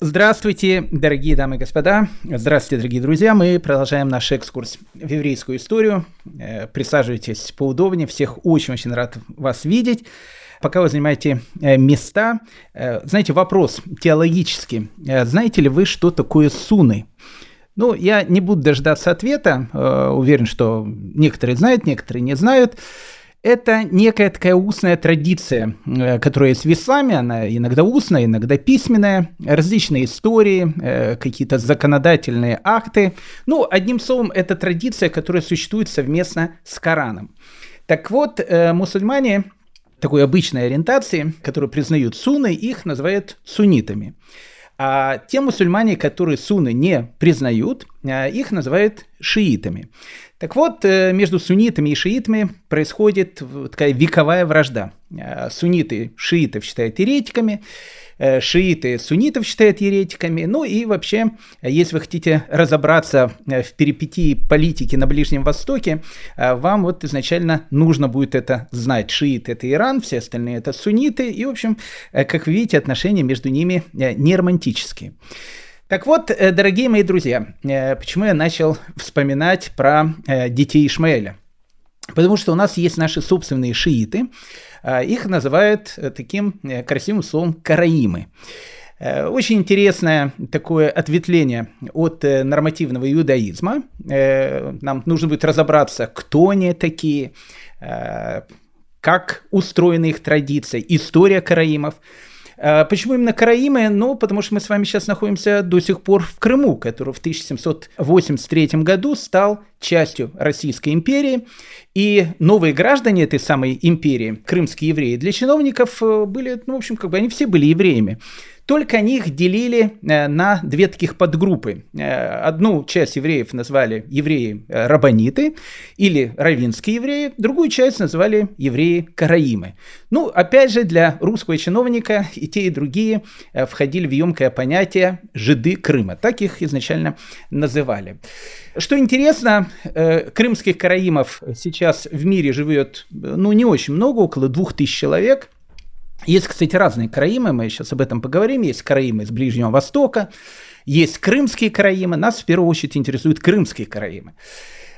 Здравствуйте, дорогие дамы и господа. Здравствуйте, дорогие друзья. Мы продолжаем наш экскурс в еврейскую историю. Э, присаживайтесь поудобнее. Всех очень-очень рад вас видеть. Пока вы занимаете э, места, э, знаете, вопрос теологический. Знаете ли вы, что такое суны? Ну, я не буду дождаться ответа. Уверен, что некоторые знают, некоторые не знают. Это некая такая устная традиция, э, которая есть в исламе, она иногда устная, иногда письменная, различные истории, э, какие-то законодательные акты. Ну, одним словом, это традиция, которая существует совместно с Кораном. Так вот, э, мусульмане такой обычной ориентации, которые признают сунны, их называют суннитами. А те мусульмане, которые сунны не признают, их называют шиитами. Так вот, э, между суннитами и шиитами происходит такая вековая вражда. Э, сунниты шиитов считают еретиками, э, шииты суннитов считают еретиками. Ну и вообще, если вы хотите разобраться в перипетии политики на Ближнем Востоке, вам вот изначально нужно будет это знать. Шиит – это Иран, все остальные – это сунниты. И, в общем, как видите, отношения между ними не романтические. Так вот, э, дорогие мои друзья, э, почему я начал вспоминать про э, детей Ишмаэля? Потому что у нас есть наши собственные шииты, их называют таким красивым словом караимы. Очень интересное такое ответвление от нормативного иудаизма. Нам нужно будет разобраться, кто они такие, как устроены их традиции, история караимов – а, почему именно Караимы? Ну, потому что мы с вами сейчас находимся до сих пор в Крыму, который в 1783 году стал частью Российской империи. И новые граждане этой самой империи, крымские евреи, для чиновников э, были, ну, в общем, как бы они все были евреями. Только они их делили э, на две таких подгруппы. Э, одну часть евреев назвали евреи-рабаниты или равинские евреи, другую часть назвали евреи-караимы. Ну, опять же, для русского чиновника и те, и другие э, входили в емкое понятие «жиды Крыма». Так их изначально называли. Что интересно, крымских караимов сейчас в мире живет ну, не очень много, около двух тысяч человек – есть, кстати, разные караимы, мы сейчас об этом поговорим. Есть караимы из Ближнего Востока, есть крымские караимы. Нас в первую очередь интересуют крымские караимы.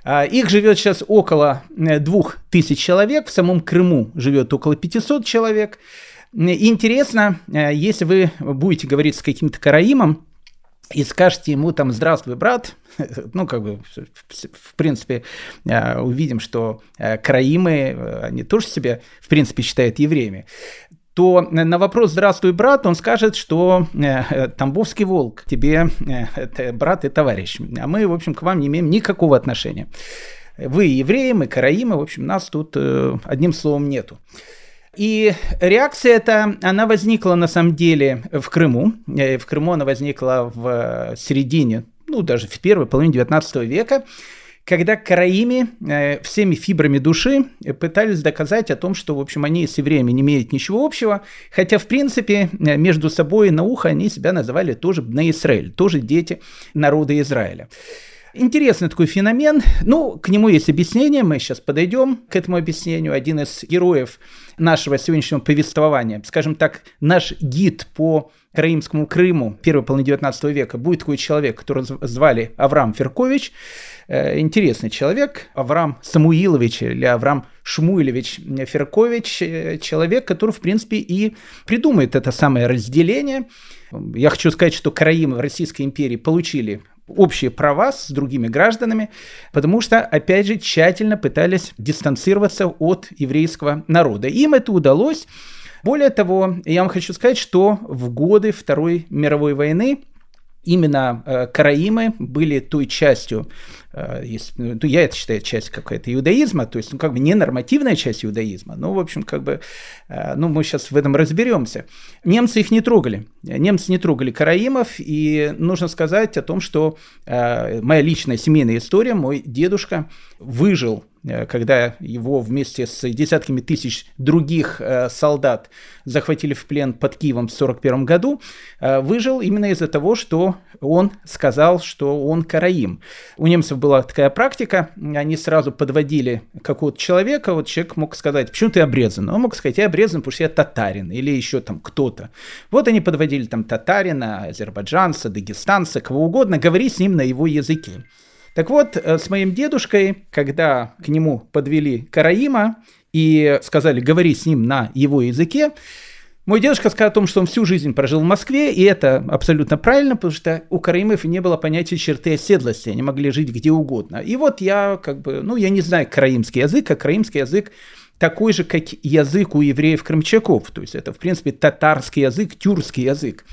А, их живет сейчас около э, двух тысяч человек, в самом Крыму живет около 500 человек. Интересно, э, если вы будете говорить с каким-то караимом, и скажете ему там «Здравствуй, брат», ну, как бы, в принципе, э, увидим, что караимы, они тоже себя, в принципе, считают евреями то на вопрос «Здравствуй, брат» он скажет, что э, Тамбовский волк тебе э, брат и товарищ, а мы, в общем, к вам не имеем никакого отношения. Вы евреи, мы караимы, в общем, нас тут э, одним словом нету. И реакция эта, она возникла на самом деле в Крыму. Э, в Крыму она возникла в середине, ну даже в первой половине 19 века когда караими э, всеми фибрами души пытались доказать о том, что, в общем, они с евреями не имеют ничего общего, хотя, в принципе, э, между собой на ухо они себя называли тоже на Израиль, тоже дети народа Израиля. Интересный такой феномен. Ну, к нему есть объяснение, мы сейчас подойдем к этому объяснению. Один из героев нашего сегодняшнего повествования, скажем так, наш гид по Караимскому Крыму первой половины 19 века будет такой человек, которого звали Авраам Феркович. Э, интересный человек, Авраам Самуилович или Авраам Шмуилевич Феркович, э, человек, который, в принципе, и придумает это самое разделение. Я хочу сказать, что караимы в Российской империи получили общие права с другими гражданами, потому что, опять же, тщательно пытались дистанцироваться от еврейского народа. Им это удалось. Более того, я вам хочу сказать, что в годы Второй мировой войны именно э, караимы были той частью Э, есть, ну, я это считаю часть какая-то иудаизма, то есть, ну, как бы не нормативная часть иудаизма, но, в общем, как бы, э, ну, мы сейчас в этом разберемся. Немцы их не трогали, немцы не трогали караимов, и нужно сказать о том, что э, моя личная семейная история, мой дедушка выжил когда его вместе с десятками тысяч других солдат захватили в плен под Киевом в 1941 году, выжил именно из-за того, что он сказал, что он караим. У немцев была такая практика, они сразу подводили какого-то человека, вот человек мог сказать, почему ты обрезан? Он мог сказать, я обрезан, потому что я татарин или еще там кто-то. Вот они подводили там татарина, азербайджанца, дагестанца, кого угодно, говори с ним на его языке. Так вот, э, с моим дедушкой, когда к нему подвели Караима и сказали, говори с ним на его языке, мой дедушка сказал о том, что он всю жизнь прожил в Москве, и это абсолютно правильно, потому что у караимов не было понятия черты оседлости, они могли жить где угодно. И вот я как бы, ну, я не знаю караимский язык, а караимский язык такой же, как язык у евреев-крымчаков, то есть это, в принципе, татарский язык, тюркский язык.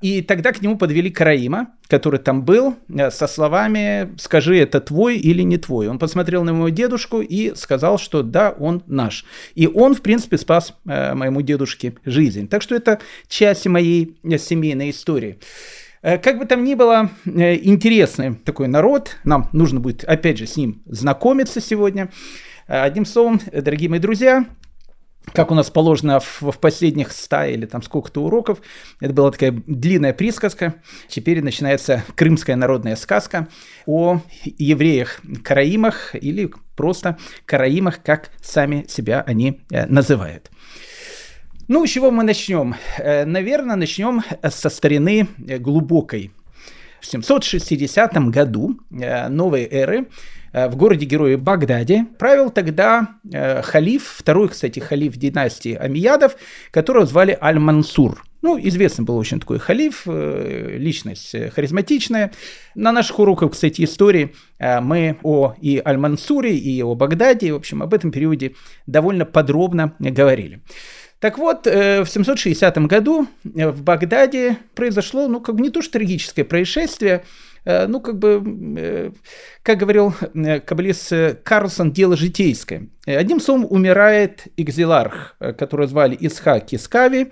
И тогда к нему подвели Караима, который там был, э, со словами «скажи, это твой или не твой». Он посмотрел на моего дедушку и сказал, что да, он наш. И он, в принципе, спас э, моему дедушке жизнь. Так что это часть моей э, семейной истории. Как бы там ни было, интересный такой народ, нам нужно будет, опять же, с ним знакомиться сегодня. Одним словом, дорогие мои друзья, как у нас положено в, в последних ста или там сколько-то уроков. Это была такая длинная присказка. Теперь начинается крымская народная сказка о евреях-караимах или просто караимах, как сами себя они э, называют. Ну, с чего мы начнем? Э, наверное, начнем со старины э, глубокой. В 760 году новой эры Э, в городе-герое Багдаде правил тогда э, халиф, второй, кстати, халиф династии Амиядов, которого звали Аль-Мансур. Ну, известный был очень такой халиф, э, личность харизматичная. На наших уроках, кстати, истории мы о и Аль-Мансуре, и о Багдаде, в общем, об этом периоде довольно подробно говорили. Так вот, в 760 году в Багдаде произошло, ну, как бы не то что трагическое происшествие, ну, как бы, э, как говорил э, каббалист Карлсон, дело житейское. Одним словом, умирает экзиларх, которого звали Исхак Кискави,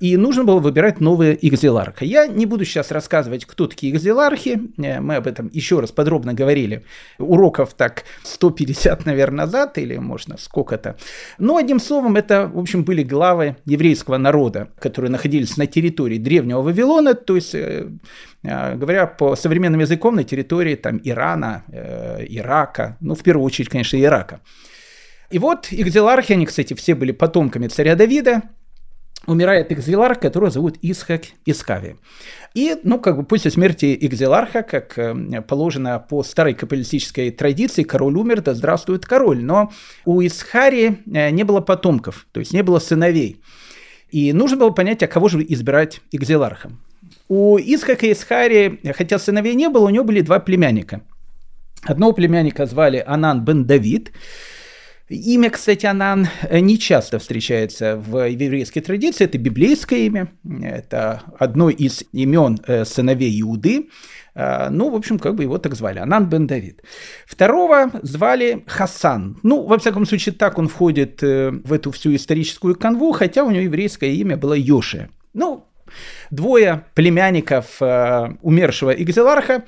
и нужно было выбирать нового экзиларха. Я не буду сейчас рассказывать, кто такие экзилархи, мы об этом еще раз подробно говорили, уроков так 150, наверное, назад, или можно сколько-то. Но, одним словом, это, в общем, были главы еврейского народа, которые находились на территории древнего Вавилона, то есть Э, говоря по современным языком, на территории там, Ирана, э, Ирака, ну, в первую очередь, конечно, Ирака. И вот экзилархи, они, кстати, все были потомками царя Давида, умирает экзиларх, которого зовут Исхак Искави. И, ну, как бы после смерти экзиларха, как э, положено по старой капиталистической традиции, король умер, да здравствует король. Но у Исхари э, не было потомков, то есть не было сыновей. И нужно было понять, а кого же избирать экзилархом. У Исхака и Исхари, хотя сыновей не было, у него были два племянника. Одного племянника звали Анан бен Давид. Имя, кстати, Анан не часто встречается в еврейской традиции. Это библейское имя. Это одно из имен э, сыновей Иуды. Э, ну, в общем, как бы его так звали. Анан бен Давид. Второго звали Хасан. Ну, во всяком случае, так он входит э, в эту всю историческую канву, хотя у него еврейское имя было Йоше. Ну, Двое племянников э, умершего Игзеларха, э,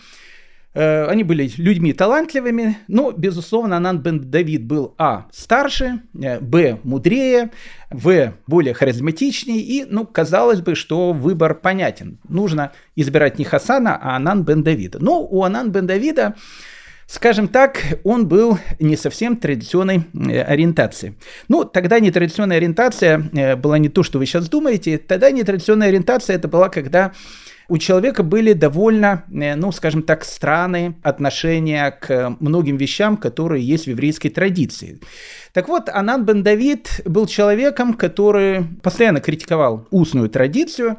они были людьми талантливыми, но, безусловно, Анан бен Давид был а. старше, э, б. мудрее, в. более харизматичнее, и, ну, казалось бы, что выбор понятен. Нужно избирать не Хасана, а Анан бен Давида. Но у Анан бен Давида Скажем так, он был не совсем традиционной э, ориентации. Ну, тогда нетрадиционная ориентация э, была не то, что вы сейчас думаете. Тогда нетрадиционная ориентация это была, когда у человека были довольно, э, ну, скажем так, странные отношения к многим вещам, которые есть в еврейской традиции. Так вот, Анан бен Давид был человеком, который постоянно критиковал устную традицию,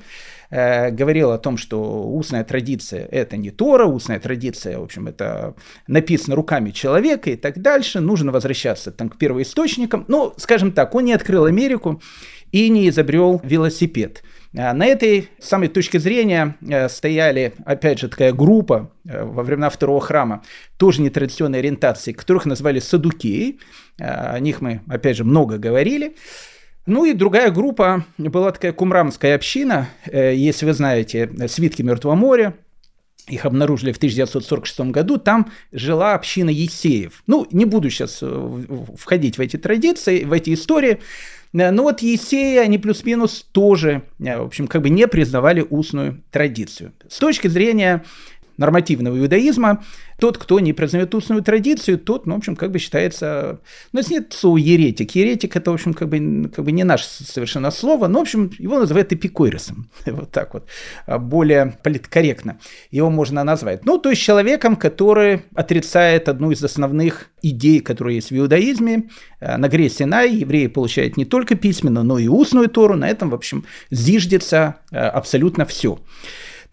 э, говорил о том, что устная традиция – это не Тора, устная традиция, в общем, это написано руками человека и так дальше, нужно возвращаться там, к первоисточникам. Ну, скажем так, он не открыл Америку и не изобрел велосипед. А на этой самой точке зрения э, стояли, опять же, такая группа э, во времена Второго храма, тоже нетрадиционной ориентации, которых назвали садукеи. Э, о них мы, опять же, много говорили. Ну и другая группа была такая кумрамская община, если вы знаете, свитки Мертвого моря, их обнаружили в 1946 году, там жила община Есеев. Ну, не буду сейчас входить в эти традиции, в эти истории, но вот Есеи, они плюс-минус тоже, в общем, как бы не признавали устную традицию. С точки зрения нормативного иудаизма. Тот, кто не признает устную традицию, тот, ну, в общем, как бы считается... Ну, если нет слова еретик. Еретик – это, в общем, как бы, как бы не наше совершенно слово, но, в общем, его называют эпикойросом. Вот так вот. А более политкорректно его можно назвать. Ну, то есть человеком, который отрицает одну из основных идей, которые есть в иудаизме. Э, на горе Синай евреи получают не только письменно, но и устную Тору. На этом, в общем, зиждется э, абсолютно все.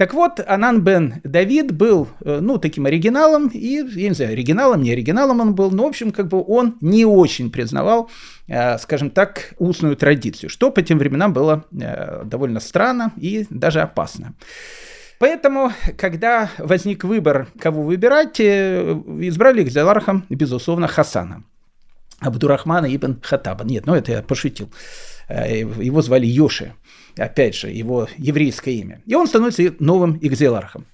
Так вот, Анан бен Давид был, э, ну, таким оригиналом, и, я не знаю, оригиналом, не оригиналом он был, но, в общем, как бы он не очень признавал, скажем так, устную традицию, что по тем временам было довольно странно и даже опасно. Поэтому, когда возник выбор, кого выбирать, э, избрали Гзелархам, безусловно, Хасана. Абдурахмана ибн Хатаба. Нет, ну это я пошутил. Э, его звали Йоши. Опять же, его еврейское имя. И он становится новым Игзелархом.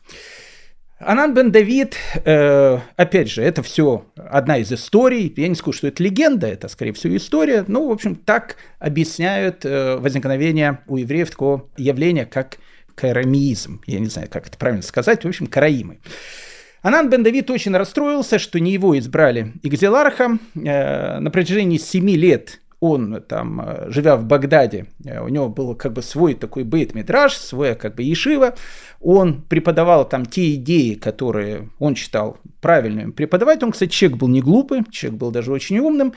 Анан бен Давид, э, опять же, это все одна из историй. Я не скажу, что это легенда, это, скорее всего, история. Ну, в общем, так объясняют э, возникновение у евреев такого явления, как карамизм. Я не знаю, как это правильно сказать. В общем, караимы. Анан бен Давид очень расстроился, что не его избрали Игзеларха. Э, на протяжении семи лет он там, э, живя в Багдаде, э, у него был как бы свой такой бейт мидраж, свой как бы ешива, он преподавал там те идеи, которые он считал правильными преподавать. Он, кстати, человек был не глупый, человек был даже очень умным.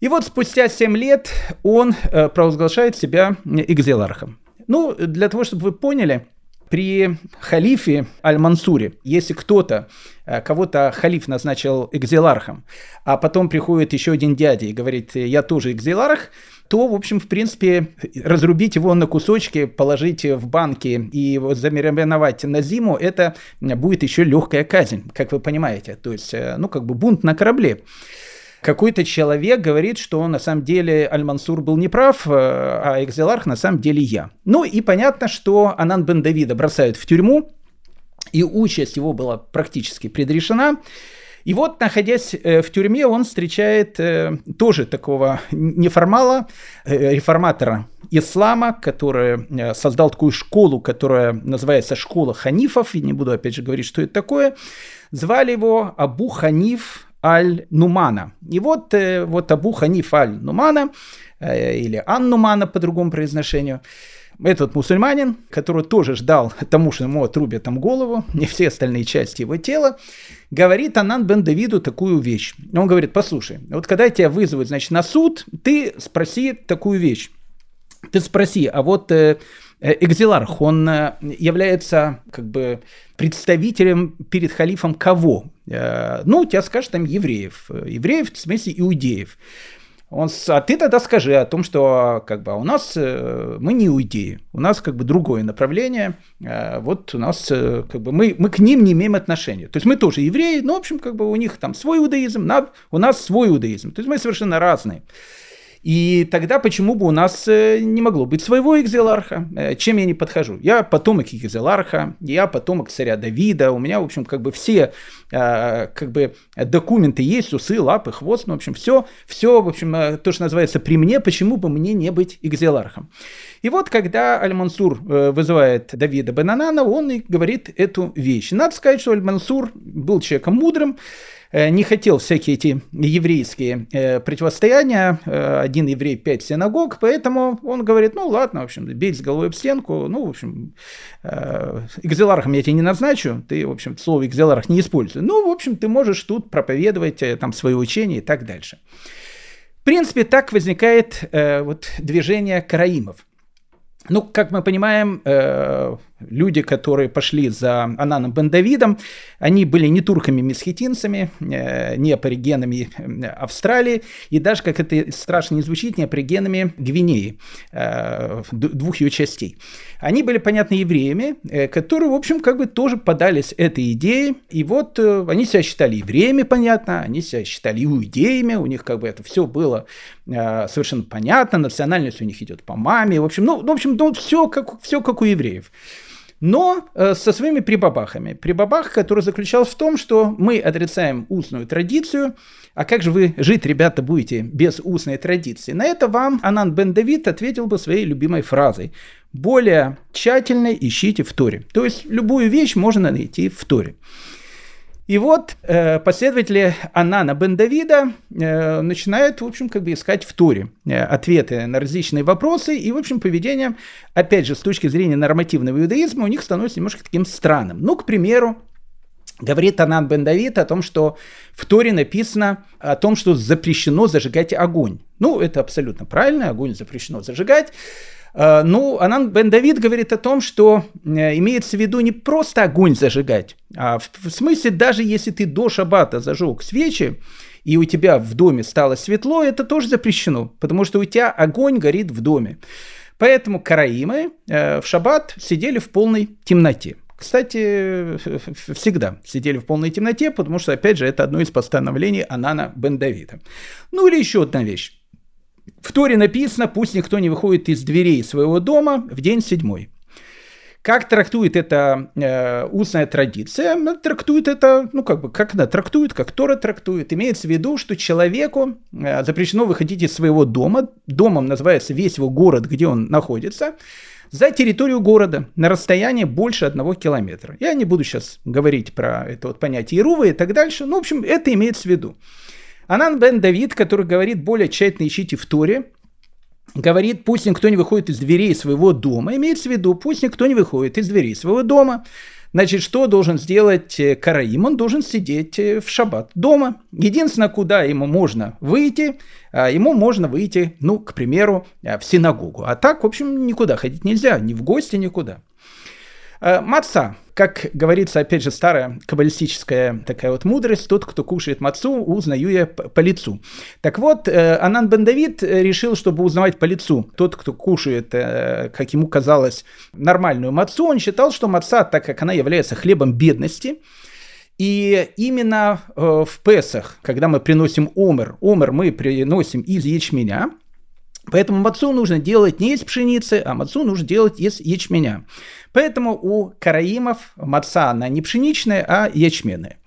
И вот спустя 7 лет он провозглашает себя Игзелархом. Ну, для того, чтобы вы поняли, при халифе Аль-Мансуре, если кто-то, э, кого-то халиф назначил экзелархом, а потом приходит еще один дядя и говорит, я тоже экзеларх, то, в общем, в принципе, разрубить его на кусочки, положить в банки и его замариновать на зиму, это будет еще легкая казнь, как вы понимаете. То есть, э, ну, как бы бунт на корабле какой-то человек говорит, что на самом деле Аль-Мансур был неправ, э, а Экзеларх на самом деле я. Ну и понятно, что Анан бен Давида бросают в тюрьму, и участь его была практически предрешена. И вот, находясь э, в тюрьме, он встречает э, тоже такого неформала, реформатора ислама, который создал такую школу, которая называется «Школа ханифов», и не буду опять же говорить, что это такое. Звали его Абу Ханиф Аль-Нумана. И вот, э, вот Абу Ханиф Аль-Нумана, э, или Ан-Нумана по другому произношению, этот мусульманин, который тоже ждал тому, что ему отрубят там голову, не все остальные части его тела, говорит Анан бен Давиду такую вещь. Он говорит, послушай, вот когда тебя вызовут, значит, на суд, ты спроси такую вещь. Ты спроси, а вот э, Экзиларх, он является как бы представителем перед халифом кого? Э, ну, тебя скажут там евреев. Евреев, в смысле иудеев. Он, а ты тогда скажи о том, что как бы, у нас э, мы не иудеи, у нас как бы другое направление, э, вот у нас как бы мы, мы к ним не имеем отношения. То есть мы тоже евреи, но в общем как бы у них там свой иудаизм, у нас свой иудаизм. То есть мы совершенно разные. И тогда почему бы у нас э, не могло быть своего экзеларха? Э, чем я не подхожу? Я потомок экзеларха, я потомок царя Давида, у меня, в общем, как бы все э, как бы документы есть, усы, лапы, хвост, ну, в общем, все, все, в общем, то, что называется при мне, почему бы мне не быть экзелархом? И вот, когда Аль-Мансур вызывает Давида Бенанана, он и говорит эту вещь. Надо сказать, что Аль-Мансур был человеком мудрым, не хотел всякие эти еврейские э, противостояния, э, один еврей, пять синагог, поэтому он говорит, ну ладно, в общем, бей с головой об стенку, ну, в общем, экзелархом я тебя не назначу, ты, в общем, слово экзеларх не используй. Ну, в общем, ты можешь тут проповедовать там свое учение и так дальше. В принципе, так возникает вот движение караимов. Ну, как мы понимаем, люди, которые пошли за Ананом бен Давидом, они были не турками-месхетинцами, э, не аборигенами э, Австралии, и даже, как это страшно не звучит, не аборигенами Гвинеи, э, двух ее частей. Они были, понятно, евреями, которые, в общем, как бы тоже подались этой идее, и вот они себя считали евреями, понятно, они себя считали иудеями, у них как бы это все было совершенно понятно, национальность у них идет по маме, в общем, ну, в общем, ну, все как, все как у евреев. Но э, со своими прибабахами. Прибабах, который заключался в том, что мы отрицаем устную традицию, а как же вы жить, ребята, будете без устной традиции? На это вам Анан Бен Давид ответил бы своей любимой фразой. Более тщательно ищите в Торе. То есть любую вещь можно найти в Торе. И вот э, последователи Анана бен Давида э, начинают, в общем, как бы искать в Туре э, ответы на различные вопросы, и, в общем, поведение, опять же, с точки зрения нормативного иудаизма, у них становится немножко таким странным. Ну, к примеру, говорит Анан бен Давид о том, что в Торе написано о том, что запрещено зажигать огонь. Ну, это абсолютно правильно, огонь запрещено зажигать. Э, ну, Анан бен Давид говорит о том, что э, имеется в виду не просто огонь зажигать, а в, смысле даже если ты до шабата зажег свечи, и у тебя в доме стало светло, это тоже запрещено, потому что у тебя огонь горит в доме. Поэтому караимы э, в шаббат сидели в полной темноте. Кстати, всегда сидели в полной темноте, потому что, опять же, это одно из постановлений Анана бен Давида. Ну или еще одна вещь. В Торе написано, пусть никто не выходит из дверей своего дома в день седьмой. Как трактует это э, устная традиция? Трактует это, ну как бы, как она трактует, как Тора трактует. Имеется в виду, что человеку э, запрещено выходить из своего дома. Домом называется весь его город, где он находится за территорию города на расстоянии больше одного километра. Я не буду сейчас говорить про это вот понятие Ирува и так дальше. Ну, в общем, это имеется в виду. Анан бен Давид, который говорит более тщательно ищите в Торе, говорит, пусть никто не выходит из дверей своего дома. Имеется в виду, пусть никто не выходит из дверей своего дома. Значит, что должен сделать э, Караим? Он должен сидеть э, в шаббат дома. Единственное, куда ему можно выйти, а, ему можно выйти, ну, к примеру, э, в синагогу. А так, в общем, никуда ходить нельзя, ни в гости, никуда. Маца как говорится, опять же, старая каббалистическая такая вот мудрость, тот, кто кушает мацу, узнаю я по лицу. Так вот, э, Анан бен Давид решил, чтобы узнавать по лицу тот, кто кушает, э, как ему казалось, нормальную мацу, он считал, что маца, так как она является хлебом бедности, и именно э, в Песах, когда мы приносим омер, омер мы приносим из ячменя, Поэтому мацу нужно делать не из пшеницы, а мацу нужно делать из ячменя. Поэтому у караимов маца она не пшеничная, а ячменная.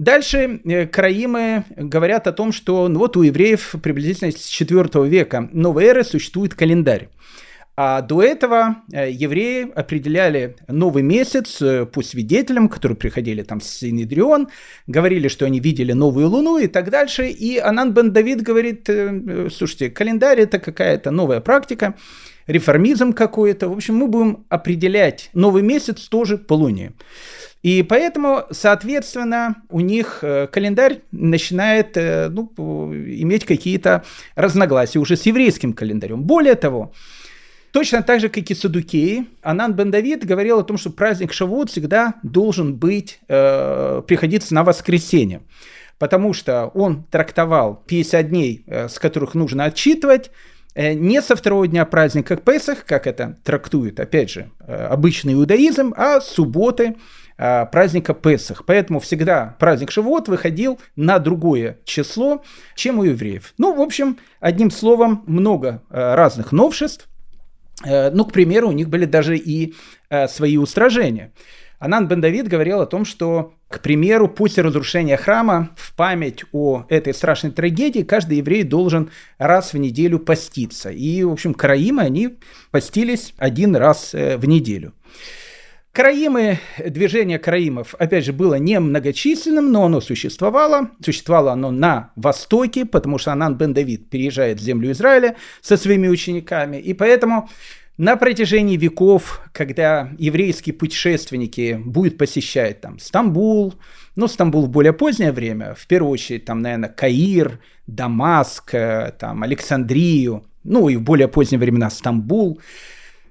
Дальше э, караимы говорят о том, что ну, вот у евреев приблизительно с 4 века новой эры существует календарь. А до этого э, евреи определяли новый месяц э, по свидетелям, которые приходили там с Синедрион, говорили, что они видели новую луну и так дальше. И Анан бен Давид говорит, слушайте, календарь это какая-то новая практика, реформизм какой-то. В общем, мы будем определять новый месяц тоже по Луне. И поэтому, соответственно, у них э, календарь начинает э, ну, иметь какие-то разногласия уже с еврейским календарем. Более того, Точно так же, как и Садукеи, Анан бен Давид говорил о том, что праздник Шавуот всегда должен быть, э, приходиться на воскресенье, потому что он трактовал 50 дней, э, с которых нужно отчитывать, не со второго дня праздника Песах, как это трактует, опять же, э, обычный иудаизм, а с субботы э, праздника Песах. Поэтому всегда праздник Шивот выходил на другое число, чем у евреев. Ну, в общем, одним словом, много разных новшеств. Ну, к примеру, у них были даже и свои устражения. Анан бен Давид говорил о том, что, к примеру, после разрушения храма в память о этой страшной трагедии каждый еврей должен раз в неделю поститься. И, в общем, караимы, они постились один раз э, в неделю. Караимы, движение караимов, опять же, было не многочисленным, но оно существовало. Существовало оно на востоке, потому что Анан бен Давид переезжает в землю Израиля со своими учениками. И поэтому на протяжении веков, когда еврейские путешественники будут посещать там Стамбул, ну, Стамбул в более позднее время, в первую очередь, там, наверное, Каир, Дамаск, э, там, Александрию, ну, и в более поздние времена Стамбул –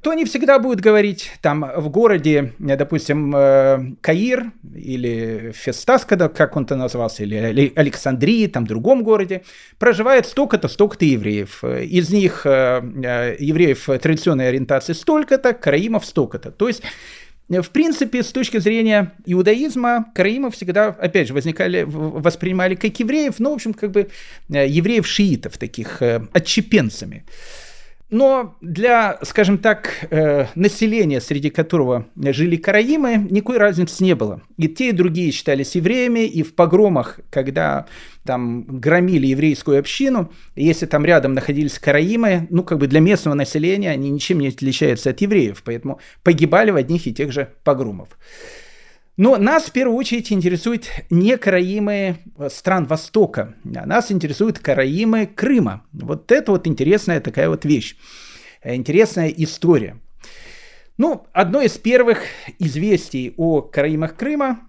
то они всегда будут говорить, там в городе, допустим, э, Каир или Фестас, когда, как он-то назывался, или Александрии, там в другом городе, проживает столько-то, столько-то евреев. Из них э, э, евреев традиционной ориентации столько-то, караимов столько-то. То есть в принципе, с точки зрения иудаизма, караимов всегда, опять же, возникали, воспринимали как евреев, ну, в общем, как бы евреев-шиитов, таких отчепенцами. Но для, скажем так, э, населения, среди которого жили караимы, никакой разницы не было. И те, и другие считались евреями, и в погромах, когда там громили еврейскую общину, если там рядом находились караимы, ну, как бы для местного населения они ничем не отличаются от евреев, поэтому погибали в одних и тех же погромах. Но нас в первую очередь интересуют не караимы стран Востока, а нас интересуют караимы Крыма. Вот это вот интересная такая вот вещь, интересная история. Ну, одно из первых известий о караимах Крыма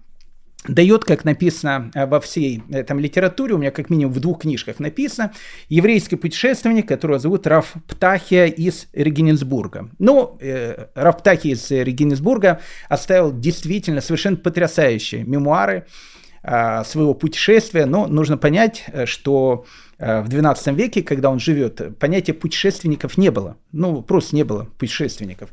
дает, как написано э, во всей этом литературе, у меня как минимум в двух книжках написано, еврейский путешественник, которого зовут Раф Птахия из Регенсбурга. Ну, э, Раф Птахия из Регенсбурга оставил действительно совершенно потрясающие мемуары э, своего путешествия, но нужно понять, э, что в XII веке, когда он живет, понятия путешественников не было. Ну, просто не было путешественников.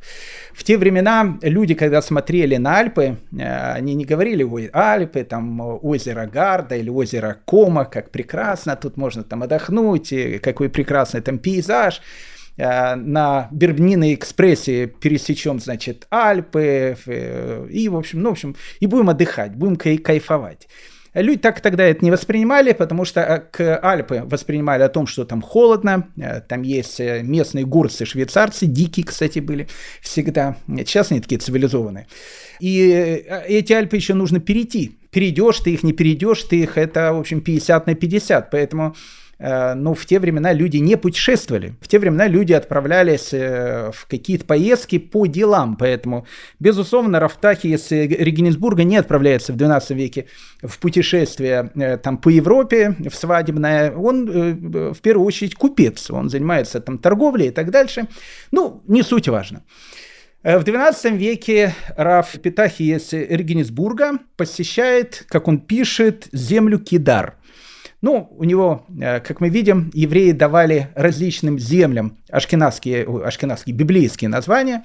В те времена люди, когда смотрели на Альпы, э, они не говорили, ой, Альпы, там озеро Гарда или озеро Кома, как прекрасно, тут можно там отдохнуть, какой прекрасный там пейзаж э, на Бербниной экспрессе пересечем, значит, Альпы, и, в общем, ну, в общем, и будем отдыхать, будем кайфовать. Люди так тогда это не воспринимали, потому что э, к Альпы воспринимали о том, что там холодно, э, там есть э, местные гурцы, швейцарцы, дикие, кстати, были всегда. Сейчас они такие цивилизованные. И эти Альпы еще нужно перейти. Перейдешь ты их, не перейдешь ты их, это, в общем, 50 на 50. Поэтому Э, но в те времена люди не путешествовали. В те времена люди отправлялись э, в какие-то поездки по делам. Поэтому, безусловно, Рафтахи из Регенсбурга не отправляется в XII веке в путешествие э, там, по Европе, в свадебное. Он в первую очередь купец. Он занимается там торговлей и так дальше. Ну, не суть важно. В XII веке Раф Питахи из Регенсбурга посещает, как он пишет, землю Кидар – ну, у него, э, как мы видим, евреи давали различным землям ашкенадские, ашкенадские библейские названия.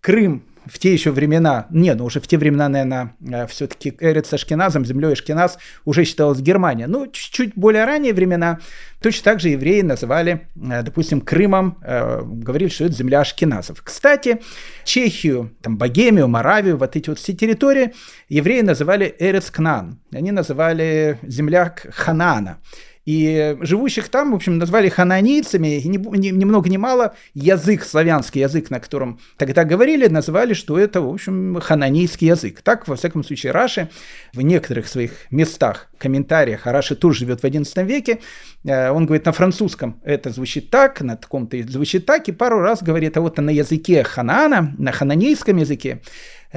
Крым в те еще времена, не, ну уже в те времена, наверное, э, все-таки Эрец Ашкеназом, землей Ашкеназ уже считалась Германия. Но чуть-чуть более ранние времена точно так же евреи называли, э, допустим, Крымом, э, говорили, что это земля Ашкеназов. Кстати, Чехию, там, Богемию, Моравию, вот эти вот все территории евреи называли Эрец Кнан. Они называли земля Ханана. И живущих там, в общем, назвали хананийцами, и ни, ни, ни много ни мало язык, славянский язык, на котором тогда говорили, назвали, что это, в общем, хананийский язык. Так, во всяком случае, Раши в некоторых своих местах, комментариях, а Раши тоже живет в XI веке, э, он говорит на французском, это звучит так, на таком-то звучит так, и пару раз говорит, а вот на языке Ханаана, на хананейском языке,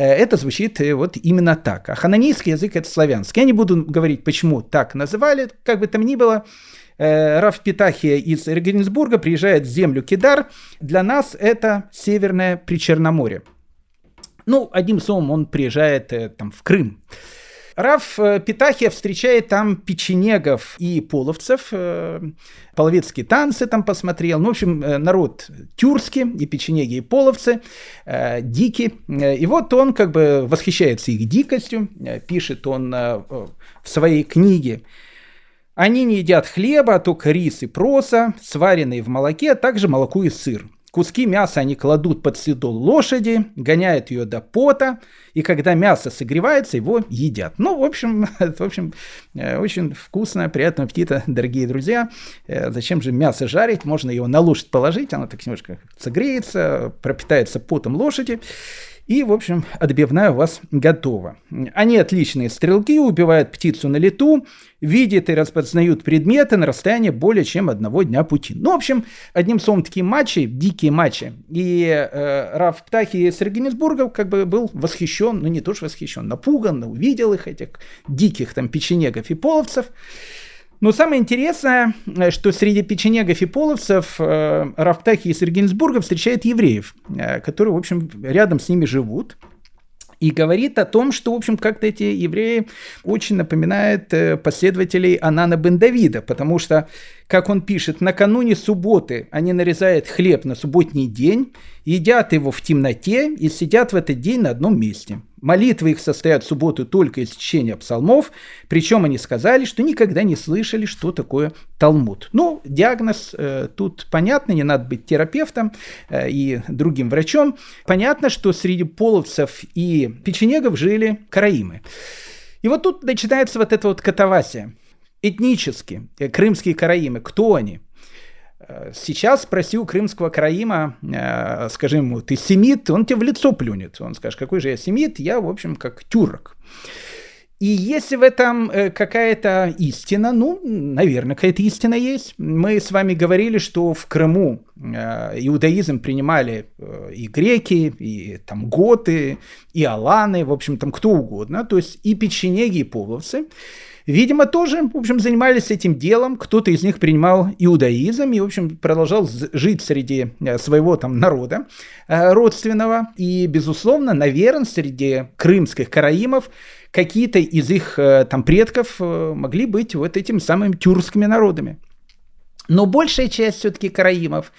это звучит э, вот именно так. А хананийский язык – это славянский. Я не буду говорить, почему так называли, как бы там ни было. Э, Раф Питахия из Регенсбурга приезжает в землю Кидар. Для нас это Северное Причерноморье. Ну, одним словом, он приезжает там, в Крым. Раф э, Питахия встречает там печенегов и половцев, э, половецкие танцы там посмотрел. Ну, в общем, э, народ тюркский, и печенеги, и половцы, дики. И вот он как бы восхищается их дикостью, пишет он в своей книге они не едят хлеба, а только рис и проса, сваренные в молоке, а также молоко и сыр. Куски мяса они кладут под седол лошади, гоняют ее до пота, и когда мясо согревается, его едят. Ну, в общем, в общем э, очень вкусно, приятного аппетита, дорогие друзья. Э, зачем же мясо жарить? Можно его на лошадь положить, оно так немножко согреется, пропитается потом лошади. И, в общем, отбивная у вас готова. Они отличные стрелки, убивают птицу на лету, видят и распознают предметы на расстоянии более чем одного дня пути. Ну, в общем, одним словом, такие матчи, дикие матчи. И э, Раф Птахи из Регенсбурга как бы был восхищен, ну не то что восхищен, напуган, увидел их, этих диких там печенегов и половцев. Но самое интересное, э, что среди печенегов и половцев э, Рафтахи из Регенсбурга встречает евреев, э, которые, в общем, рядом с ними живут. И говорит о том, что, в общем, как-то эти евреи очень напоминают последователей Анана бен Давида, потому что, как он пишет, накануне субботы они нарезают хлеб на субботний день, едят его в темноте и сидят в этот день на одном месте. Молитвы их состоят в субботу только из чтения псалмов, причем они сказали, что никогда не слышали, что такое Талмуд. Ну, диагноз э, тут понятно, не надо быть терапевтом э, и другим врачом. Понятно, что среди половцев и печенегов жили караимы. И вот тут начинается вот эта вот катавасия. Этнически, э, крымские караимы, кто они? Э, сейчас спроси у крымского караима, э, скажи ему, ты семит, он тебе в лицо плюнет. Он скажет, какой же я семит? Я, в общем, как тюрок. И если в этом э, какая-то истина, ну, наверное, какая-то истина есть. Мы с вами говорили, что в Крыму иудаизм принимали и греки, и там готы, и аланы, в общем, там кто угодно, то есть и печенеги, и половцы. Видимо, тоже, в общем, занимались этим делом. Кто-то из них принимал иудаизм и, в общем, продолжал жить среди э, своего там народа э, родственного. И, безусловно, наверное, среди крымских караимов какие-то из их э, там предков могли быть вот этими самыми тюркскими народами. Но большая часть все-таки караимов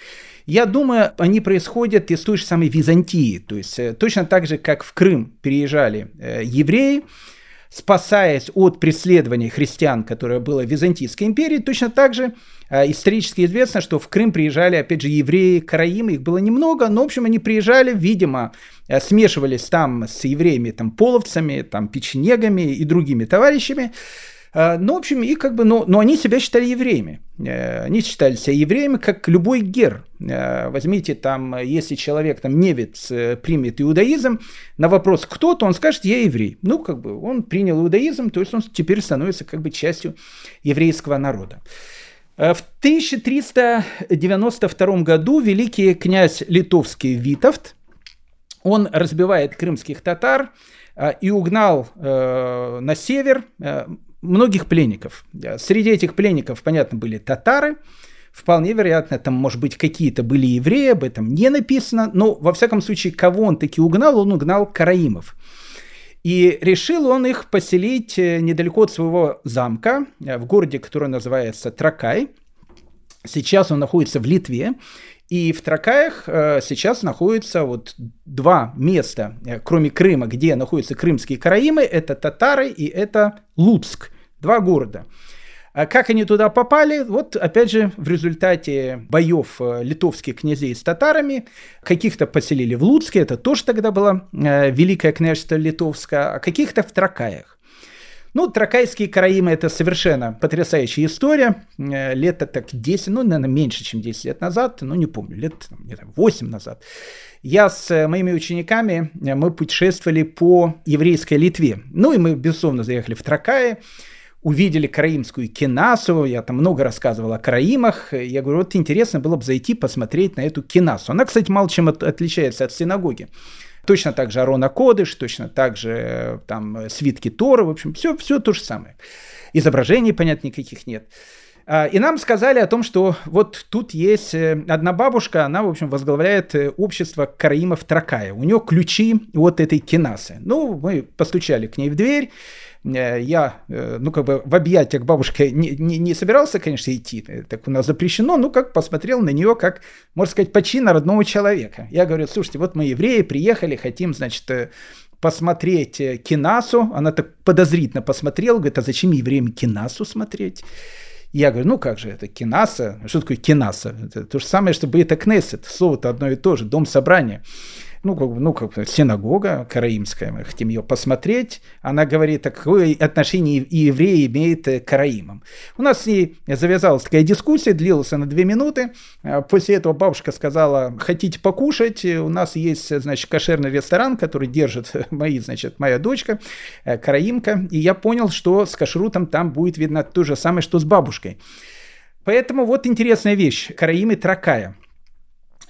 я думаю, они происходят из той же самой Византии. То есть точно так же, как в Крым переезжали евреи, спасаясь от преследования христиан, которое было в Византийской империи, точно так же э, исторически известно, что в Крым приезжали, опять же, евреи, караимы, их было немного, но, в общем, они приезжали, видимо, э, смешивались там с евреями, там, половцами, там, печенегами и другими товарищами, а, ну, в общем, и как бы, но, но они себя считали евреями. Э, они считали себя евреями, как любой гер. Э, возьмите там, если человек там невец э, примет иудаизм, на вопрос кто, то он скажет, я еврей. Ну, как бы он принял иудаизм, то есть он теперь становится как бы частью еврейского народа. В 1392 году великий князь литовский Витовт, он разбивает крымских татар и угнал на север многих пленников. Среди этих пленников, понятно, были татары, Вполне вероятно, там, может быть, какие-то были евреи, об этом не написано, но, во всяком случае, кого он таки угнал, он угнал караимов. И решил он их поселить э, недалеко от своего замка, э, в городе, который называется Тракай. Сейчас он находится в Литве. И в Тракаях э, сейчас находится вот два места, э, кроме Крыма, где находятся крымские караимы. Это татары и это Луцк. Два города. А как они туда попали? Вот, опять же, в результате боев э, литовских князей с татарами, каких-то поселили в Луцке, это тоже тогда было э, Великое княжество Литовское, а каких-то в Тракаях. Ну, Тракайские караимы – это совершенно потрясающая история. Э, лет так 10, ну, наверное, меньше, чем 10 лет назад, ну, не помню, лет не знаю, 8 назад. Я с э, моими учениками, э, мы путешествовали по еврейской Литве. Ну, и мы, безусловно, заехали в Тракае, увидели караимскую кинасу, я там много рассказывал о караимах, я говорю, вот интересно было бы зайти посмотреть на эту кинасу. Она, кстати, мало чем от, отличается от синагоги. Точно так же Арона Кодыш, точно так же э, там свитки Тора, в общем, все, все то же самое. Изображений, понятно, никаких нет. А, и нам сказали о том, что вот тут есть э, одна бабушка, она, в общем, возглавляет э, общество караимов Тракая. У нее ключи от этой кинасы. Ну, мы постучали к ней в дверь, Э, я, э, ну, как бы в объятия к бабушке не, не, не собирался, конечно, идти, э, так у нас запрещено, ну, как посмотрел на нее, как, можно сказать, почина родного человека. Я говорю, слушайте, вот мы евреи, приехали, хотим, значит, посмотреть кинасу. Она так подозрительно посмотрела, говорит, а зачем евреям кинасу смотреть? Я говорю, ну как же это, кинаса? Что такое кинаса? Это то же самое, что это кнессет. Слово-то одно и то же, дом собрания ну, как, ну, как синагога караимская, мы хотим ее посмотреть. Она говорит, а какое отношение евреи имеет к караимам. У нас с ней завязалась такая дискуссия, длилась она две минуты. А после этого бабушка сказала, хотите покушать? У нас есть, значит, кошерный ресторан, который держит мои, значит, моя дочка, э, караимка. И я понял, что с кашрутом там будет видно то же самое, что с бабушкой. Поэтому вот интересная вещь. Караимы Тракая.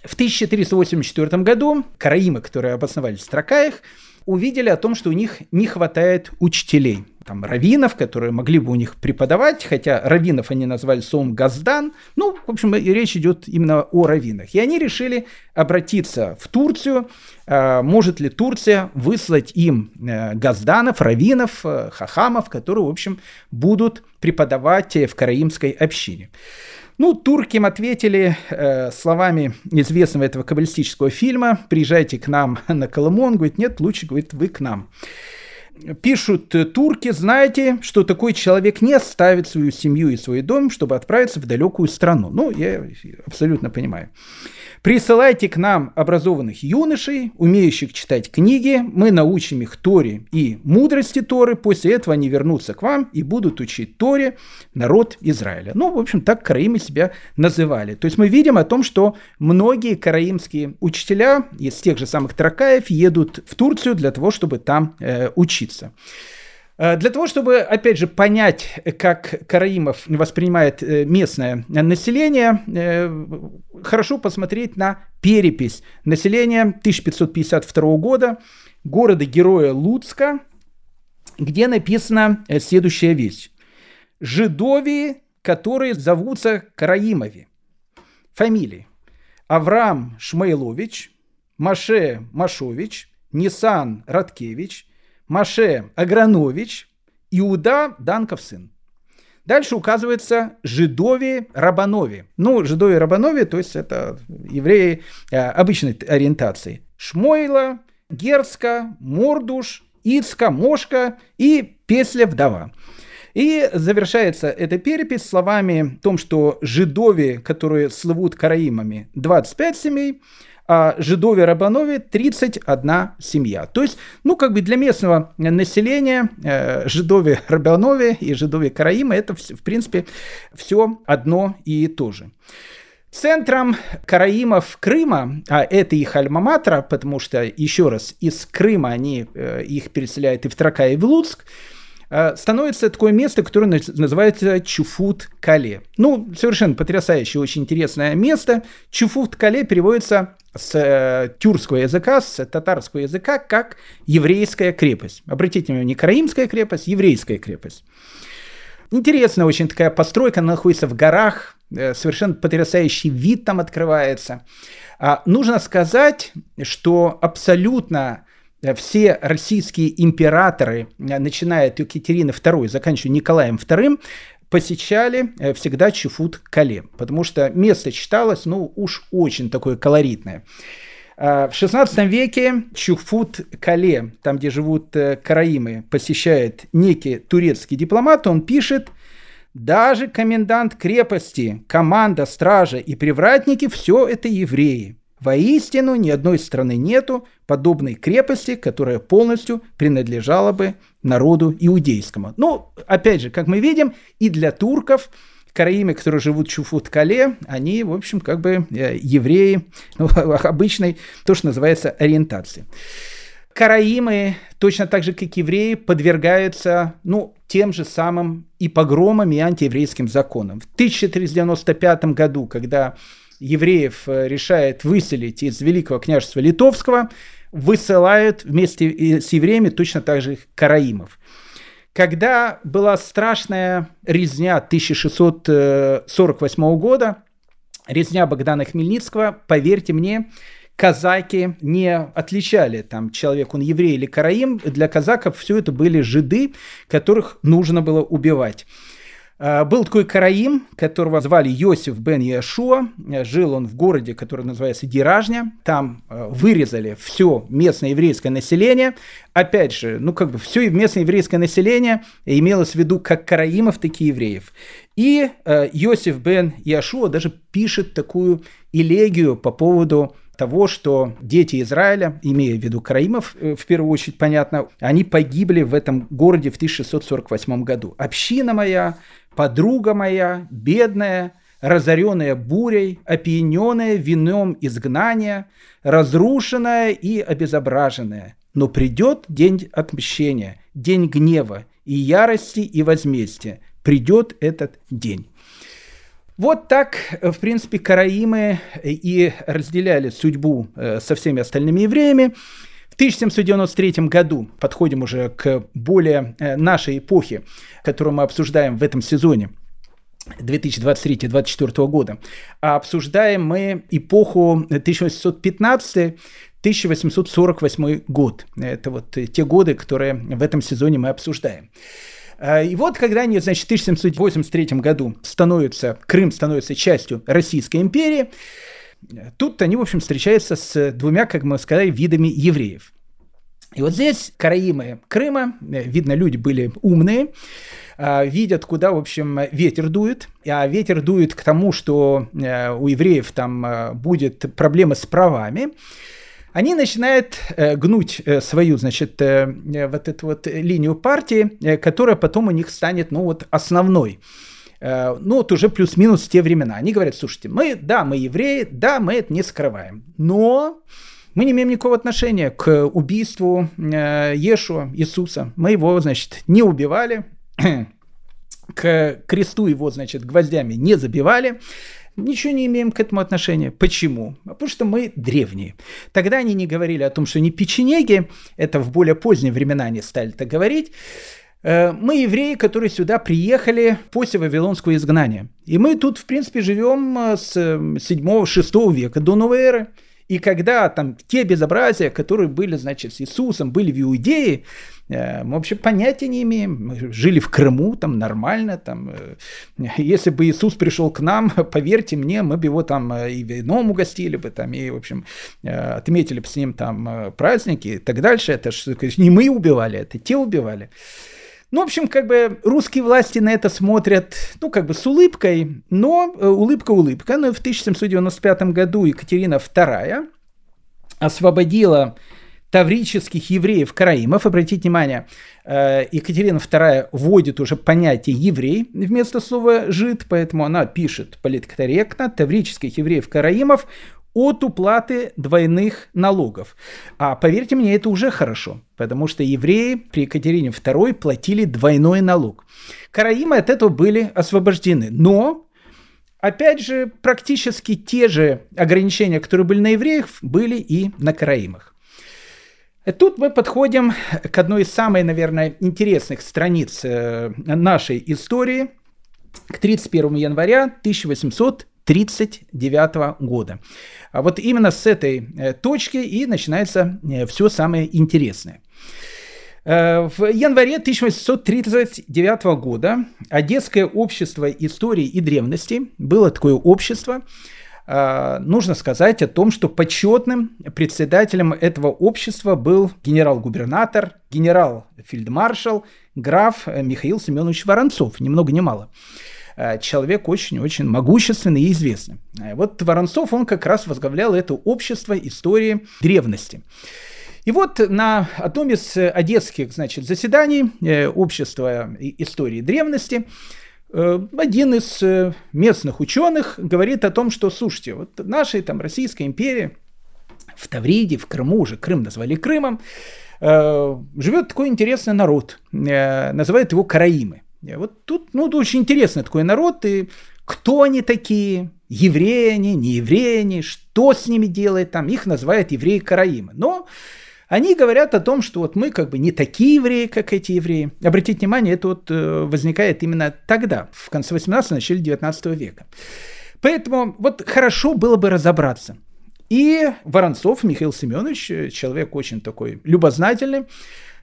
В 1384 году караимы, которые обосновались в Тракаях, увидели о том, что у них не хватает учителей. Там раввинов, которые могли бы у них преподавать, хотя раввинов они назвали словом «газдан». Ну, в общем, речь идет именно о раввинах. И они решили обратиться в Турцию. А, может ли Турция выслать им э, газданов, раввинов, э, хахамов, которые, в общем, будут преподавать в караимской общине. Ну, турки им ответили э, словами известного этого каббалистического фильма «Приезжайте к нам на Колыму». Он говорит, нет, лучше, говорит, вы к нам пишут э, турки, знаете, что такой человек не оставит свою семью и свой дом, чтобы отправиться в далекую страну. Ну, я абсолютно понимаю. Присылайте к нам образованных юношей, умеющих читать книги, мы научим их Торе и мудрости Торы, после этого они вернутся к вам и будут учить Торе народ Израиля. Ну, в общем, так караимы себя называли. То есть мы видим о том, что многие караимские учителя из тех же самых Таракаев едут в Турцию для того, чтобы там э, учиться. Э, для того, чтобы, опять же, понять, как Караимов воспринимает э, местное население, э, хорошо посмотреть на перепись населения 1552 года города-героя Луцка, где написана следующая вещь. Жидовии, которые зовутся Караимови. Фамилии. Авраам Шмайлович, Маше Машович, Нисан Радкевич, Маше Агранович, Иуда Данков сын. Дальше указывается Жидови Рабанови. Ну, Жидови Рабанови, то есть это евреи э, обычной ориентации. Шмойла, Герска, Мордуш, Ицка, Мошка и Песля вдова. И завершается эта перепись словами о том, что жидови, которые слывут караимами, 25 семей, а Жидове Рабанове 31 семья. То есть, ну, как бы для местного населения э, Жидове Рабанове и Жидове Караима это, в принципе, все одно и то же. Центром караимов Крыма, а это их альма-матра, потому что, еще раз, из Крыма они э, их переселяют и в Трака, и в Луцк, становится такое место, которое называется Чуфут-Кале. Ну, совершенно потрясающее, очень интересное место. Чуфут-Кале переводится с э, тюркского языка, с татарского языка, как еврейская крепость. Обратите внимание, не караимская крепость, еврейская крепость. Интересная очень такая постройка, она находится в горах, э, совершенно потрясающий вид там открывается. А, нужно сказать, что абсолютно Э, все российские императоры, э, начиная от Екатерины II, заканчивая Николаем II, посещали э, всегда Чуфут-Кале, потому что место считалось, ну, уж очень такое колоритное. В XVI веке Чуфут-Кале, там, где живут караимы, посещает некий турецкий дипломат, он пишет, даже комендант крепости, команда, стража и привратники – все это евреи. Воистину, ни одной страны нету подобной крепости, которая полностью принадлежала бы народу иудейскому. Ну, опять же, как мы видим, и для турков караимы, которые живут в Чуфут-Кале, они, в общем, как бы э, евреи ну, обычной, то, что называется, ориентации. Караимы, точно так же, как евреи, подвергаются, ну, тем же самым и погромам, и антиеврейским законам. В 1395 году, когда евреев э, решает выселить из Великого княжества Литовского, высылают вместе с евреями точно так же караимов. Когда была страшная резня 1648 года, резня Богдана Хмельницкого, поверьте мне, казаки не отличали, там, человек он еврей или караим. Для казаков все это были жиды, которых нужно было убивать. А, был такой караим, которого звали Йосиф бен Яшуа. Жил он в городе, который называется Диражня. Там а, вырезали все местное еврейское население. Опять же, ну как бы все местное еврейское население имелось в виду как караимов, так и евреев. И э, Йосиф бен Яшуа даже пишет такую элегию по поводу того, что дети Израиля, имея в виду Караимов, э, в первую очередь, понятно, они погибли в этом городе в 1648 году. «Община моя, подруга моя, бедная, разоренная бурей, опьяненная вином изгнания, разрушенная и обезображенная. Но придет день отмщения, день гнева и ярости и возмездия. Придет этот день. Вот так, в принципе, караимы и разделяли судьбу э, со всеми остальными евреями. В 1793 году, подходим уже к более э, нашей эпохе, которую мы обсуждаем в этом сезоне, 2023-2024 года, а обсуждаем мы эпоху 1815-1848 год. Это вот те годы, которые в этом сезоне мы обсуждаем. И вот, когда они, значит, в 1783 году становятся, Крым становится частью Российской империи, тут они, в общем, встречаются с двумя, как мы сказали, видами евреев. И вот здесь караимы Крыма, видно, люди были умные, а, видят, куда, в общем, ветер дует, а ветер дует к тому, что э, у евреев там э, будет проблема с правами, они начинают э, гнуть свою, значит, вот эту вот линию партии, которая потом у них станет, ну вот, основной. Ну, вот уже плюс-минус те времена. Они говорят, слушайте, мы, да, мы евреи, да, мы это не скрываем, но мы не имеем никакого отношения к убийству э, Ешуа, Иисуса. Мы его, значит, не убивали, к кресту его, значит, гвоздями не забивали. Ничего не имеем к этому отношения. Почему? Потому что мы древние. Тогда они не говорили о том, что они печенеги, это в более поздние времена они стали так говорить. Э, мы евреи, которые сюда приехали после Вавилонского изгнания. И мы тут, в принципе, живем э, с 7-6 века до новой эры. И когда там те безобразия, которые были, значит, с Иисусом, были в Иудее, э, мы вообще понятия не имеем. Мы жили в Крыму, там нормально. Там, э, если бы Иисус пришел к нам, поверьте мне, мы бы его там э, и вином угостили бы, там, и, в общем, отметили бы с ним там праздники и так дальше. Это же не мы убивали, это те убивали. Ну, в общем, как бы русские власти на это смотрят, ну, как бы с улыбкой, но э, улыбка-улыбка. Но в 1795 году Екатерина II освободила таврических евреев-караимов. Обратите внимание, э, Екатерина II вводит уже понятие «еврей» вместо слова «жид», поэтому она пишет политкорректно «таврических евреев-караимов от уплаты двойных налогов. А поверьте мне, это уже хорошо, потому что евреи при Екатерине II платили двойной налог. Караимы от этого были освобождены, но Опять же, практически те же ограничения, которые были на евреях, были и на караимах. Тут мы подходим к одной из самых, наверное, интересных страниц э, нашей истории, к 31 января 1839 года. А вот именно с этой э, точки и начинается э, все самое интересное. Э, в январе 1839 года Одесское общество истории и древности было такое общество, нужно сказать о том, что почетным председателем этого общества был генерал-губернатор, генерал-фельдмаршал, граф Михаил Семенович Воронцов, ни много ни мало. Э, человек очень-очень могущественный и известный. Э, вот Воронцов, он как раз возглавлял это общество истории древности. И вот на одном из одесских значит, заседаний э, общества истории древности один из местных ученых говорит о том, что, слушайте, вот нашей там Российской империи в Тавриде, в Крыму, уже Крым назвали Крымом, живет такой интересный народ, называют его караимы. Вот тут, ну, очень интересный такой народ, и кто они такие, евреи они, не евреи они, что с ними делает там, их называют евреи-караимы. Но они говорят о том, что вот мы как бы не такие евреи, как эти евреи. Обратите внимание, это вот э, возникает именно тогда, в конце 18 начале 19 века. Поэтому вот хорошо было бы разобраться. И Воронцов Михаил Семенович, э, человек очень такой любознательный,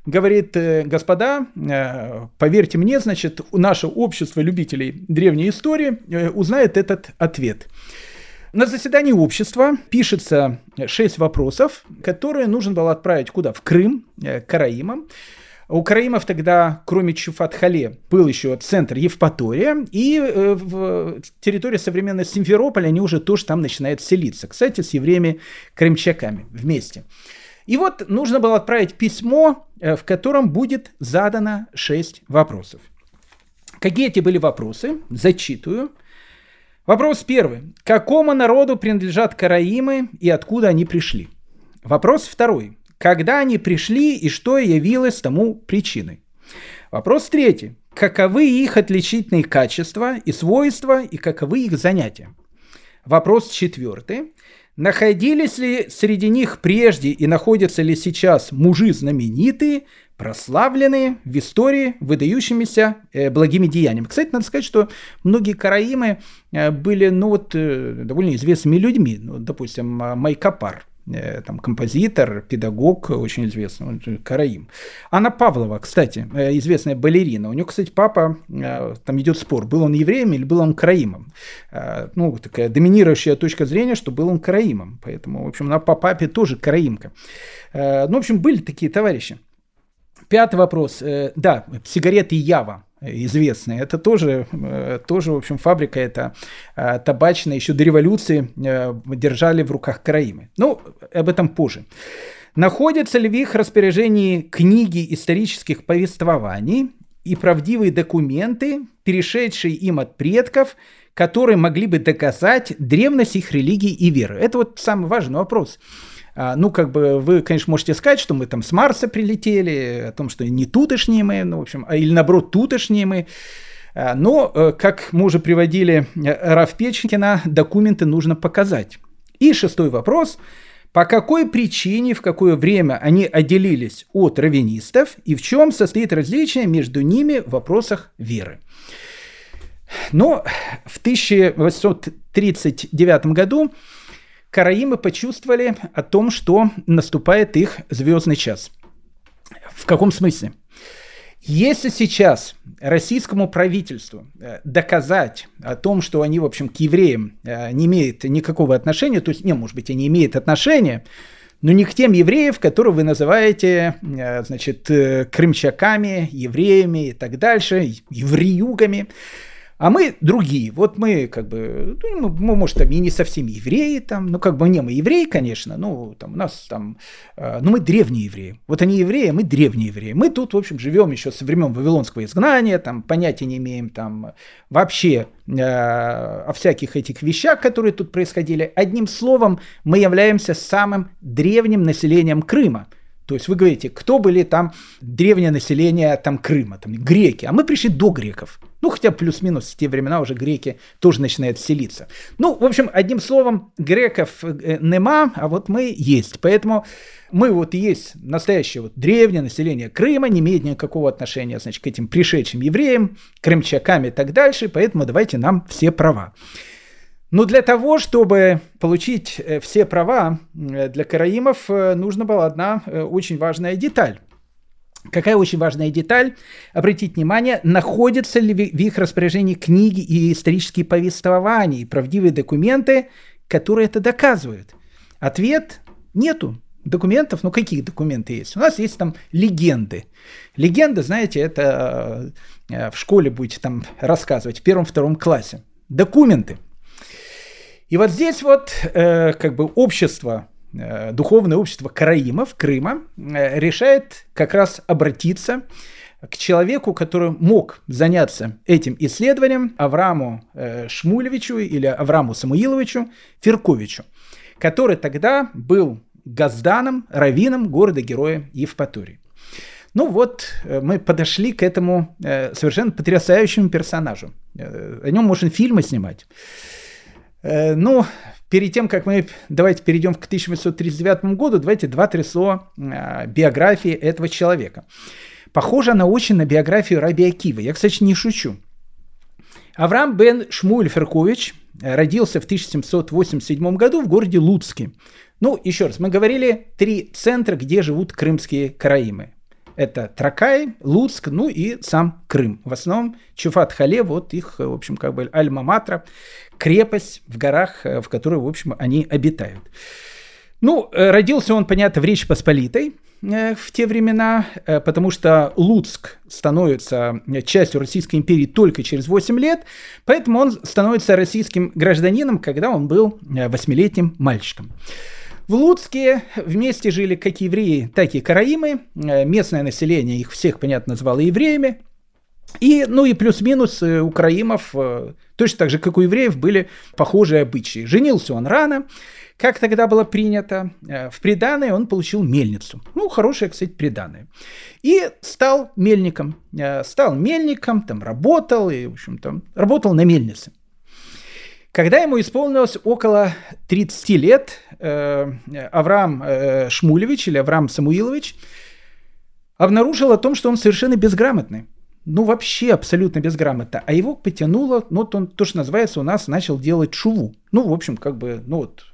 говорит, э, господа, э, поверьте мне, значит, наше общество любителей древней истории э, узнает этот ответ. На заседании общества пишется шесть вопросов, которые нужно было отправить куда? В Крым, к Караимам. У Караимов тогда, кроме Чуфат-Хале, был еще центр Евпатория, и в территории современной Симферополя они уже тоже там начинают селиться. Кстати, с евреями-крымчаками вместе. И вот нужно было отправить письмо, в котором будет задано 6 вопросов. Какие эти были вопросы? Зачитываю. Вопрос первый. Какому народу принадлежат караимы и откуда они пришли? Вопрос второй. Когда они пришли и что явилось тому причиной? Вопрос третий. Каковы их отличительные качества и свойства и каковы их занятия? Вопрос четвертый. Находились ли среди них прежде и находятся ли сейчас мужи знаменитые, прославленные в истории выдающимися э, благими деяниями. Кстати, надо сказать, что многие караимы э, были ну, вот, э, довольно известными людьми. Ну, допустим, Майкопар, э, там, композитор, педагог очень известный, караим. Анна Павлова, кстати, э, известная балерина. У нее, кстати, папа, там идет спор, был он евреем или был он караимом. Ну, такая доминирующая точка зрения, что был он караимом. Поэтому, в общем, она по папе тоже караимка. Ну, в общем, были такие товарищи. Пятый вопрос. Да, сигареты Ява известные. Это тоже, э, тоже, в общем, фабрика это э, табачная, еще до революции э, держали в руках Караимы. Ну, об этом позже. Находятся ли в их распоряжении книги исторических повествований и правдивые документы, перешедшие им от предков, которые могли бы доказать древность их религии и веры? Это вот самый важный вопрос. А, ну, как бы вы, конечно, можете сказать, что мы там с Марса прилетели, о том, что не тутошние мы, ну, в общем, а или наоборот, тутошние мы. А, но, э, как мы уже приводили э, Раф Печкина, документы нужно показать. И шестой вопрос. По какой причине, в какое время они отделились от раввинистов и в чем состоит различие между ними в вопросах веры? Но в 1839 году караимы почувствовали о том, что наступает их звездный час. В каком смысле? Если сейчас российскому правительству э, доказать о том, что они, в общем, к евреям э, не имеют никакого отношения, то есть, не, может быть, они имеют отношение, но не к тем евреев, которых вы называете, э, значит, крымчаками, евреями и так дальше, евреюгами, а мы другие. Вот мы, как бы, ну, мы, мы, может, там и не совсем евреи, там, ну, как бы, не, мы евреи, конечно, ну, там, у нас там, э, ну, мы древние евреи. Вот они евреи, а мы древние евреи. Мы тут, в общем, живем еще со времен Вавилонского изгнания, там, понятия не имеем, там, вообще э, о всяких этих вещах, которые тут происходили. Одним словом, мы являемся самым древним населением Крыма. То есть вы говорите, кто были там древнее население там Крыма, там греки, а мы пришли до греков. Ну, хотя плюс-минус в те времена уже греки тоже начинают селиться. Ну, в общем, одним словом, греков э, нема, а вот мы есть. Поэтому мы вот есть настоящее вот древнее население Крыма, не имеет никакого отношения, значит, к этим пришедшим евреям, крымчакам и так дальше, поэтому давайте нам все права. Но для того, чтобы получить э, все права э, для караимов, э, нужна была одна очень важная деталь. Какая очень важная деталь? Обратите внимание, находятся ли в их распоряжении книги и исторические повествования, и правдивые документы, которые это доказывают? Ответ – нету документов. Ну, какие документы есть? У нас есть там легенды. Легенды, знаете, это в школе будете там рассказывать в первом-втором классе. Документы – и вот здесь вот э, как бы общество, э, духовное общество караимов, Крыма, э, решает как раз обратиться к человеку, который мог заняться этим исследованием, Аврааму э, Шмулевичу или Аврааму Самуиловичу Ферковичу, который тогда был газданом, раввином города-героя Евпатории. Ну вот, э, мы подошли к этому э, совершенно потрясающему персонажу. Э, о нем можно фильмы снимать. Э, ну, перед тем, как мы давайте перейдем к 1839 году, давайте два-три слова э, биографии этого человека. Похоже она очень на биографию Раби Акива. Я, кстати, не шучу. Авраам бен Шмуль Феркович родился в 1787 году в городе Луцке. Ну, еще раз, мы говорили три центра, где живут крымские караимы. Это Тракай, Луцк, ну и сам Крым. В основном Чуфат-Хале, вот их, в общем, как бы альма-матра, крепость в горах, э, в которой, в общем, они обитают. Ну, э, родился он, понятно, в Речи Посполитой э, в те времена, потому что Луцк становится частью Российской империи только через 8 лет, поэтому он становится российским гражданином, когда он был восьмилетним мальчиком. В Луцке вместе жили как евреи, так и караимы. Местное население их всех, понятно, называло евреями. И, ну и плюс-минус у караимов Точно так же, как у евреев, были похожие обычаи. Женился он рано, как тогда было принято. Э, в приданное он получил мельницу. Ну, хорошее, кстати, приданное. И стал мельником. Э, стал мельником, там работал, и, в общем, там работал на мельнице. Когда ему исполнилось около 30 лет, э, Авраам Шмулевич или Авраам Самуилович обнаружил о том, что он совершенно безграмотный ну, вообще абсолютно безграмотно. А его потянуло, ну, вот он, то, что называется, у нас начал делать шуву. Ну, в общем, как бы, ну, вот,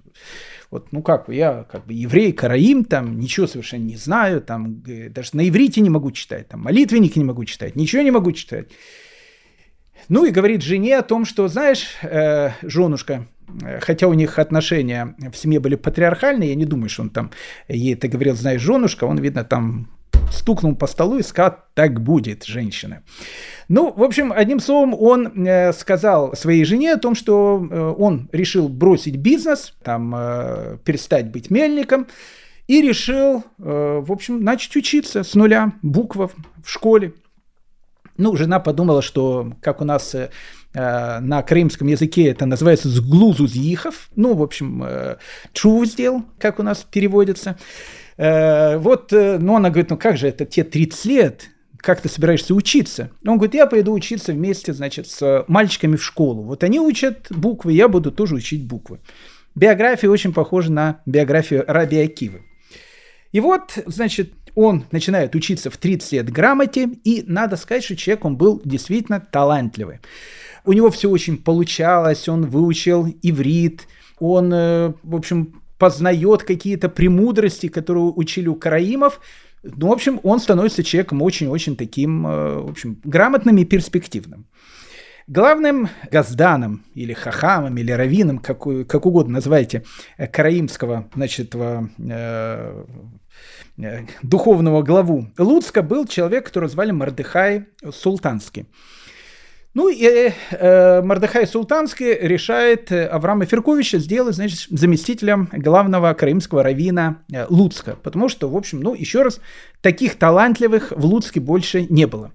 Вот, ну как, я как бы еврей, караим, там, ничего совершенно не знаю, там, даже на иврите не могу читать, там, молитвенники не могу читать, ничего не могу читать. Ну и говорит жене о том, что, знаешь, э, женушка, э, хотя у них отношения в семье были патриархальные, я не думаю, что он там ей это говорил, знаешь, женушка, он, видно, там стукнул по столу и сказал, так будет, женщина. Ну, в общем, одним словом, он э, сказал своей жене о том, что э, он решил бросить бизнес, там, э, перестать быть мельником, и решил, в общем, начать учиться с нуля буквов в школе. Ну, жена подумала, что, как у нас э, на крымском языке это называется «сглузу зихов», ну, в общем, э, «чу сделал», как у нас переводится. Э, вот, э, ну, она говорит, ну, как же это те 30 лет, как ты собираешься учиться? Он говорит, я пойду учиться вместе, значит, с мальчиками в школу. Вот они учат буквы, я буду тоже учить буквы. Биография очень похожа на биографию Раби Акивы. И вот, значит, он начинает учиться в 30 лет грамоте, и надо сказать, что человек, он был действительно талантливый. У него все очень получалось, он выучил иврит, он, э, в общем, познает какие-то премудрости, которые учили у караимов. Ну, в общем, он становится человеком очень-очень таким, э, в общем, грамотным и перспективным. Главным газданом или хахамом или раввином, как, как угодно называйте, э, караимского, значит, духовного главу Луцка был человек, которого звали Мардыхай Султанский. Ну и э, Мардыхай Султанский решает э, Авраама Ферковича сделать, значит, заместителем главного крымского равина э, Луцка, потому что, в общем, ну, еще раз, таких талантливых в Луцке больше не было.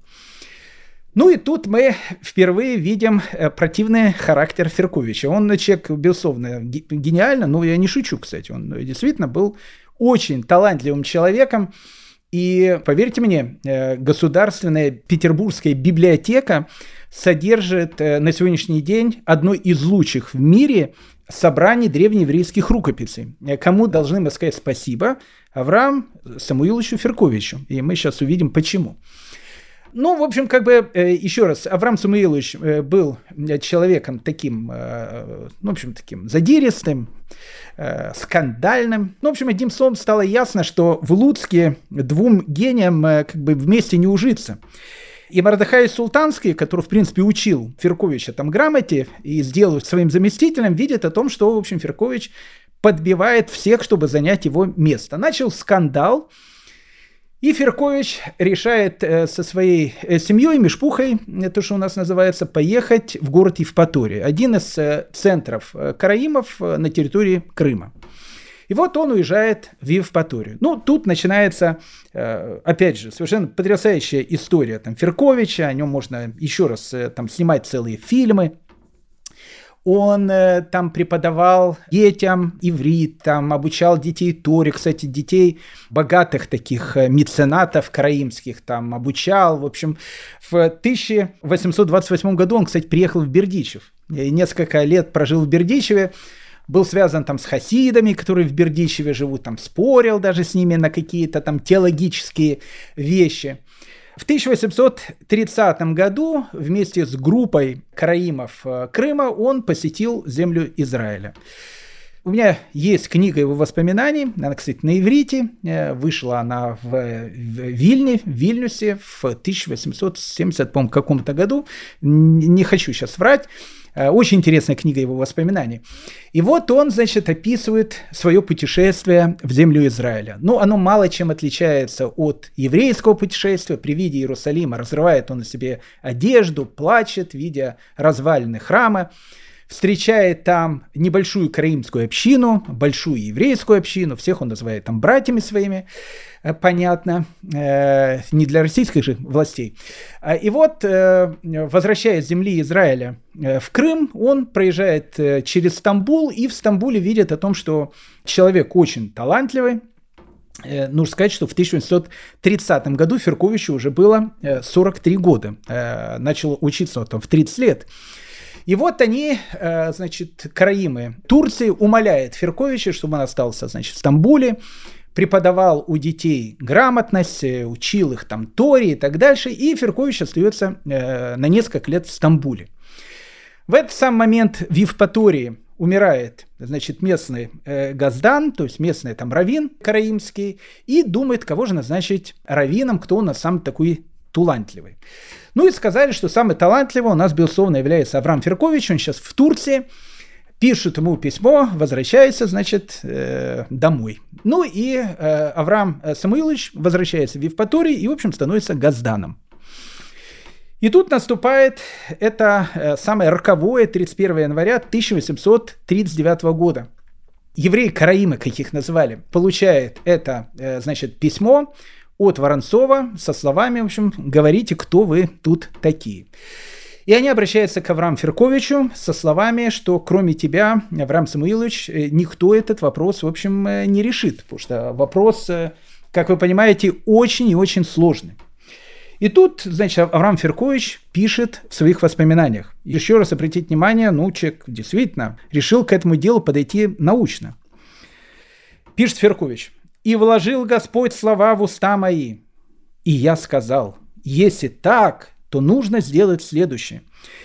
Ну и тут мы впервые видим э, противный характер Ферковича. Он человек, безусловно, гениально, но я не шучу, кстати, он действительно был очень талантливым человеком. И поверьте мне, э, государственная петербургская библиотека содержит э, на сегодняшний день одно из лучших в мире собраний древнееврейских рукописей. Э, кому должны мы сказать спасибо? Авраам Самуиловичу Ферковичу. И мы сейчас увидим почему. Ну, в общем, как бы, э, еще раз, Авраам Самуилович был человеком таким, ну, в общем, таким задиристым, скандальным. Ну, в общем, одним словом стало ясно, что в Луцке двум гениям как бы вместе не ужиться. И Мардахай Султанский, который, в принципе, учил Ферковича там грамоте и сделал своим заместителем, видит о том, что, в общем, Феркович подбивает всех, чтобы занять его место. Начал скандал, и Феркович решает э, со своей э, семьей, Мешпухой, то, что у нас называется, поехать в город Евпатория, один из э, центров караимов на территории Крыма. И вот он уезжает в Евпаторию. Ну, тут начинается, э, опять же, совершенно потрясающая история там, Ферковича, о нем можно еще раз э, там, снимать целые фильмы. Он э, там преподавал детям иврит, там обучал детей Торе, кстати, детей богатых таких э, меценатов караимских там обучал. В общем, в 1828 году он, кстати, приехал в Бердичев. И несколько лет прожил в Бердичеве был связан там с хасидами, которые в Бердичеве живут, там спорил даже с ними на какие-то там теологические вещи. В 1830 году вместе с группой караимов э, Крыма он посетил землю Израиля. У меня есть книга его воспоминаний, она, кстати, на иврите, э, вышла она в, Вильне, в Вильнюсе в 1870 по каком-то году, не хочу сейчас врать, очень интересная книга его воспоминаний. И вот он, значит, описывает свое путешествие в землю Израиля. Ну, оно мало чем отличается от еврейского путешествия. При виде Иерусалима разрывает он на себе одежду, плачет, видя развалины храма встречает там небольшую караимскую общину, большую еврейскую общину, всех он называет там братьями своими, э, понятно, э, не для российских же властей. А, и вот, э, возвращаясь с земли Израиля в Крым, он проезжает через Стамбул и в Стамбуле видит о том, что человек очень талантливый, Нужно сказать, что в 1830 году Ферковичу уже было 43 года. Начал учиться вот, в 30 лет. И вот они, э, значит, краимы Турции умоляют Ферковича, чтобы он остался, значит, в Стамбуле, преподавал у детей грамотность, э, учил их там Тори и так дальше, и Феркович остается э, на несколько лет в Стамбуле. В этот самый момент в Евпатории умирает, значит, местный э, газдан, то есть местный там равин караимский, и думает, кого же назначить равином, кто у нас самый такой талантливый. Ну и сказали, что самый талантливый у нас, безусловно, является Авраам Феркович, он сейчас в Турции, пишут ему письмо, возвращается, значит, э, домой. Ну и э, Авраам Самуилович возвращается в Евпаторий и, в общем, становится газданом. И тут наступает это э, самое роковое 31 января 1839 года. Евреи Караимы, как их назвали, получает это, э, значит, письмо от Воронцова со словами, в общем, говорите, кто вы тут такие. И они обращаются к Аврааму Ферковичу со словами, что кроме тебя, Авраам Самуилович, э, никто этот вопрос, в общем, не решит. Потому что вопрос, как вы понимаете, очень и очень сложный. И тут, значит, Авраам Феркович пишет в своих воспоминаниях. Еще раз обратить внимание, ну, человек действительно решил к этому делу подойти научно. Пишет Феркович. «И вложил Господь слова в уста мои. И я сказал, если так, то нужно сделать следующее.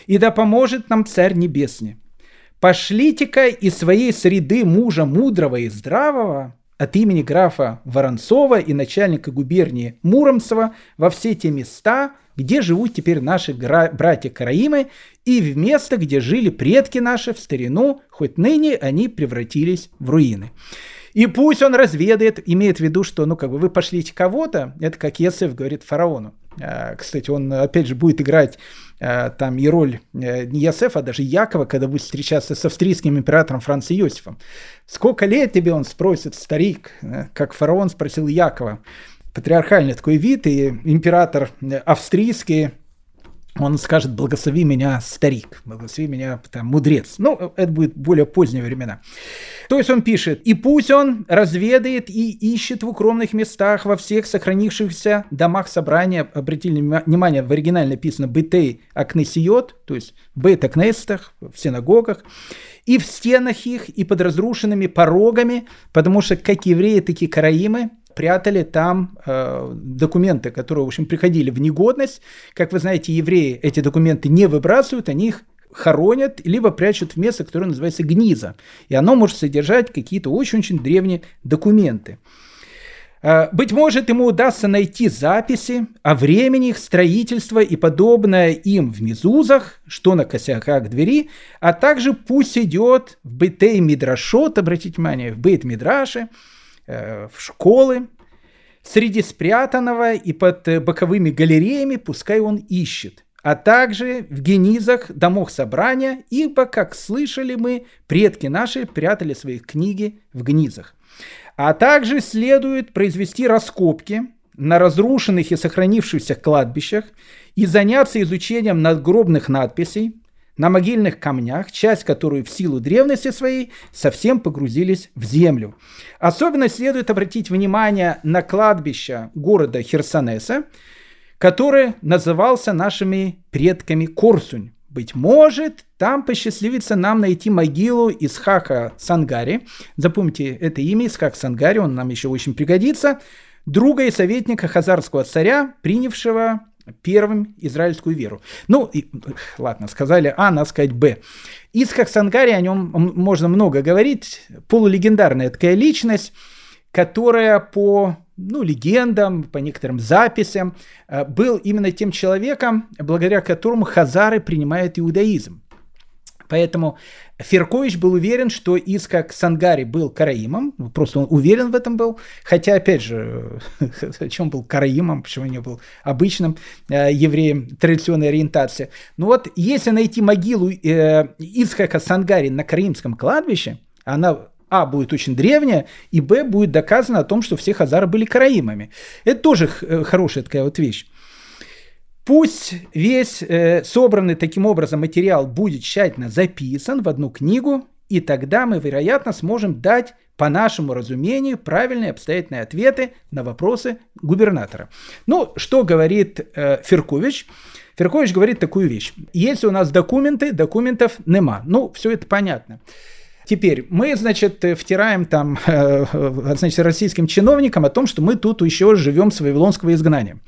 И да поможет нам Царь Небесный. Пошлите-ка из своей среды мужа мудрого и здравого, от имени графа Воронцова и начальника губернии Муромцева во все те места, где живут теперь наши братья Караимы, и в место, где жили предки наши в старину, хоть ныне они превратились в руины. И пусть он разведает, имеет в виду, что, ну, как бы вы пошлите кого-то, это как Есеф говорит фараону. А, кстати, он, опять же, будет играть а, там и роль э, не Ясефа, а даже Якова, когда будет встречаться с австрийским императором Францем Иосифом. «Сколько лет тебе?» – он спросит, старик, э, как фараон спросил Якова. Патриархальный такой вид, и император э, австрийский он скажет, благослови меня, старик, благослови меня, там, мудрец. Ну, это будет более поздние времена. То есть он пишет, и пусть он разведает и ищет в укромных местах, во всех сохранившихся домах собрания, обратили внимание, в оригинале написано «бетей акнесиот», то есть в бет-акнестах, в синагогах, и в стенах их, и под разрушенными порогами, потому что как евреи, так и караимы – прятали там э, документы, которые, в общем, приходили в негодность. Как вы знаете, евреи эти документы не выбрасывают, они их хоронят, либо прячут в место, которое называется гниза. И оно может содержать какие-то очень-очень древние документы. Э, быть может, ему удастся найти записи о времени их строительства и подобное им в Мезузах, что на косяках двери, а также пусть идет в Бетей Мидрашот, обратите внимание, в Бейт Мидраше, Э, в школы, среди спрятанного и под э, боковыми галереями пускай он ищет, а также в генизах домов собрания, ибо, как слышали мы, предки наши прятали свои книги в гнизах. А также следует произвести раскопки на разрушенных и сохранившихся кладбищах и заняться изучением надгробных надписей, на могильных камнях, часть которой в силу древности своей совсем погрузились в землю. Особенно следует обратить внимание на кладбище города Херсонеса, который назывался нашими предками Корсунь. Быть может, там посчастливится нам найти могилу Исхака Сангари. Запомните это имя, Исхак Сангари, он нам еще очень пригодится. Друга и советника хазарского царя, принявшего первым израильскую веру. Ну, и, ладно, сказали А, надо сказать Б. Исхак Сангари, о нем можно много говорить, полулегендарная такая личность, которая по ну, легендам, по некоторым записям, э, был именно тем человеком, благодаря которому хазары принимают иудаизм. Поэтому Феркович был уверен, что Искак Сангари был караимом, просто он уверен в этом был, хотя, опять же, чем был караимом, почему не был обычным э, евреем традиционной ориентации. Ну вот, если найти могилу э, Искака Сангари на караимском кладбище, она а, будет очень древняя, и Б, будет доказано о том, что все хазары были караимами. Это тоже э, хорошая такая вот вещь. Пусть весь э, собранный таким образом материал будет тщательно записан в одну книгу, и тогда мы, вероятно, сможем дать, по нашему разумению, правильные обстоятельные ответы на вопросы губернатора. Ну, что говорит э, Феркович? Феркович говорит такую вещь. Если у нас документы, документов нема. Ну, все это понятно. Теперь мы, значит, втираем там, э, значит, российским чиновникам о том, что мы тут еще живем с вавилонского изгнания.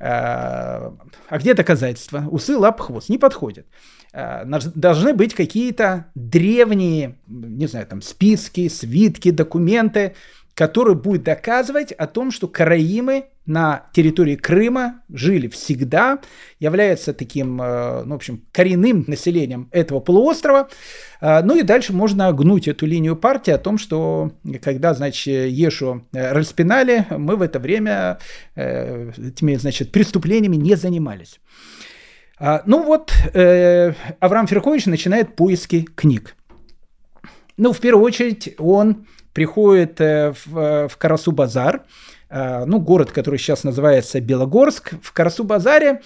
А где доказательства? Усы, лап, хвост. Не подходит. Должны быть какие-то древние, не знаю, там списки, свитки, документы, который будет доказывать о том, что караимы на территории Крыма жили всегда, являются таким, э, ну, в общем, коренным населением этого полуострова. Э, ну и дальше можно гнуть эту линию партии о том, что когда, значит, Ешу э, распинали, мы в это время этими, значит, преступлениями не занимались. Ну вот, Авраам Ферхович начинает поиски книг. Ну, в первую очередь, он приходит э, в, э, в Карасу-Базар, э, ну, город, который сейчас называется Белогорск. В Карасу-Базаре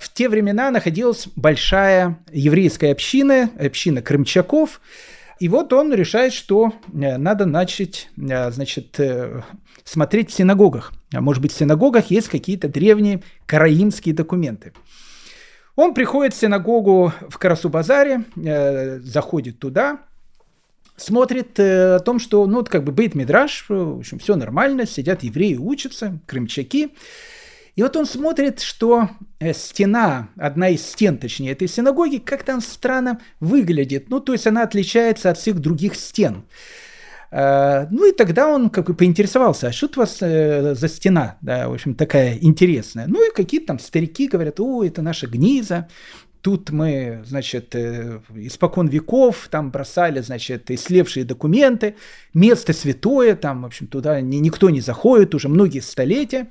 в те времена находилась большая еврейская община, община крымчаков, и вот он решает, что надо начать, значит, смотреть в синагогах. Может быть, в синагогах есть какие-то древние караимские документы. Он приходит в синагогу в Карасу-Базаре, заходит туда, смотрит э, о том, что, ну, как бы бейт мидраш, в общем, все нормально, сидят евреи, учатся, крымчаки. И вот он смотрит, что э, стена, одна из стен, точнее, этой синагоги, как-то она странно выглядит. Ну, то есть она отличается от всех других стен. Uh, ну и тогда он как бы поинтересовался, а что у вас э, за стена, да, в общем, такая интересная. Ну и какие-то там старики говорят, о, это наша гниза, Тут мы, значит, э, испокон веков там бросали, значит, ислевшие документы, место святое, там, в общем, туда никто не заходит уже многие столетия.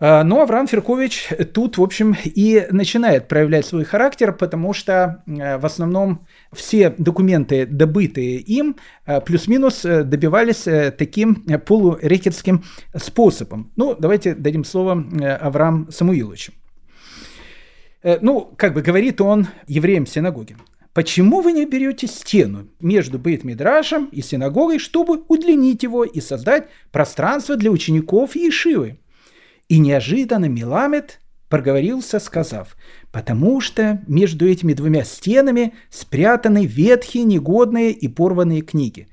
А, но Авраам Феркович тут, в общем, и начинает проявлять свой характер, потому что э, в основном все документы, добытые им, э, плюс-минус добивались таким полурекетским способом. Ну, давайте дадим слово Авраам Самуиловичу. Э, ну, как бы говорит он евреям синагоги. Почему вы не берете стену между Бейт-Мидрашем и синагогой, чтобы удлинить его и создать пространство для учеников Ешивы? И неожиданно Миламед проговорился, сказав, потому что между этими двумя стенами спрятаны ветхие, негодные и порванные книги.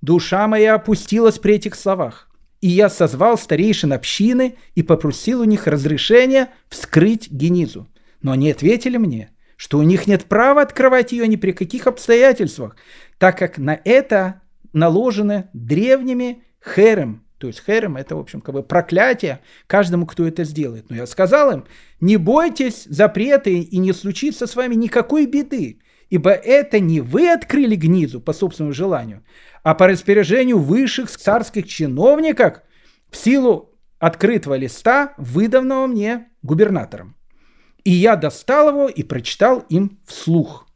Душа моя опустилась при этих словах, и я созвал старейшин общины и попросил у них разрешения вскрыть генизу. Но они ответили мне, что у них нет права открывать ее ни при каких обстоятельствах, так как на это наложены древними херем. То есть херем – это, в общем, как бы проклятие каждому, кто это сделает. Но я сказал им, не бойтесь запреты и не случится с вами никакой беды, ибо это не вы открыли гнизу по собственному желанию, а по распоряжению высших царских чиновников в силу открытого листа, выданного мне губернатором. И я достал его и прочитал им вслух.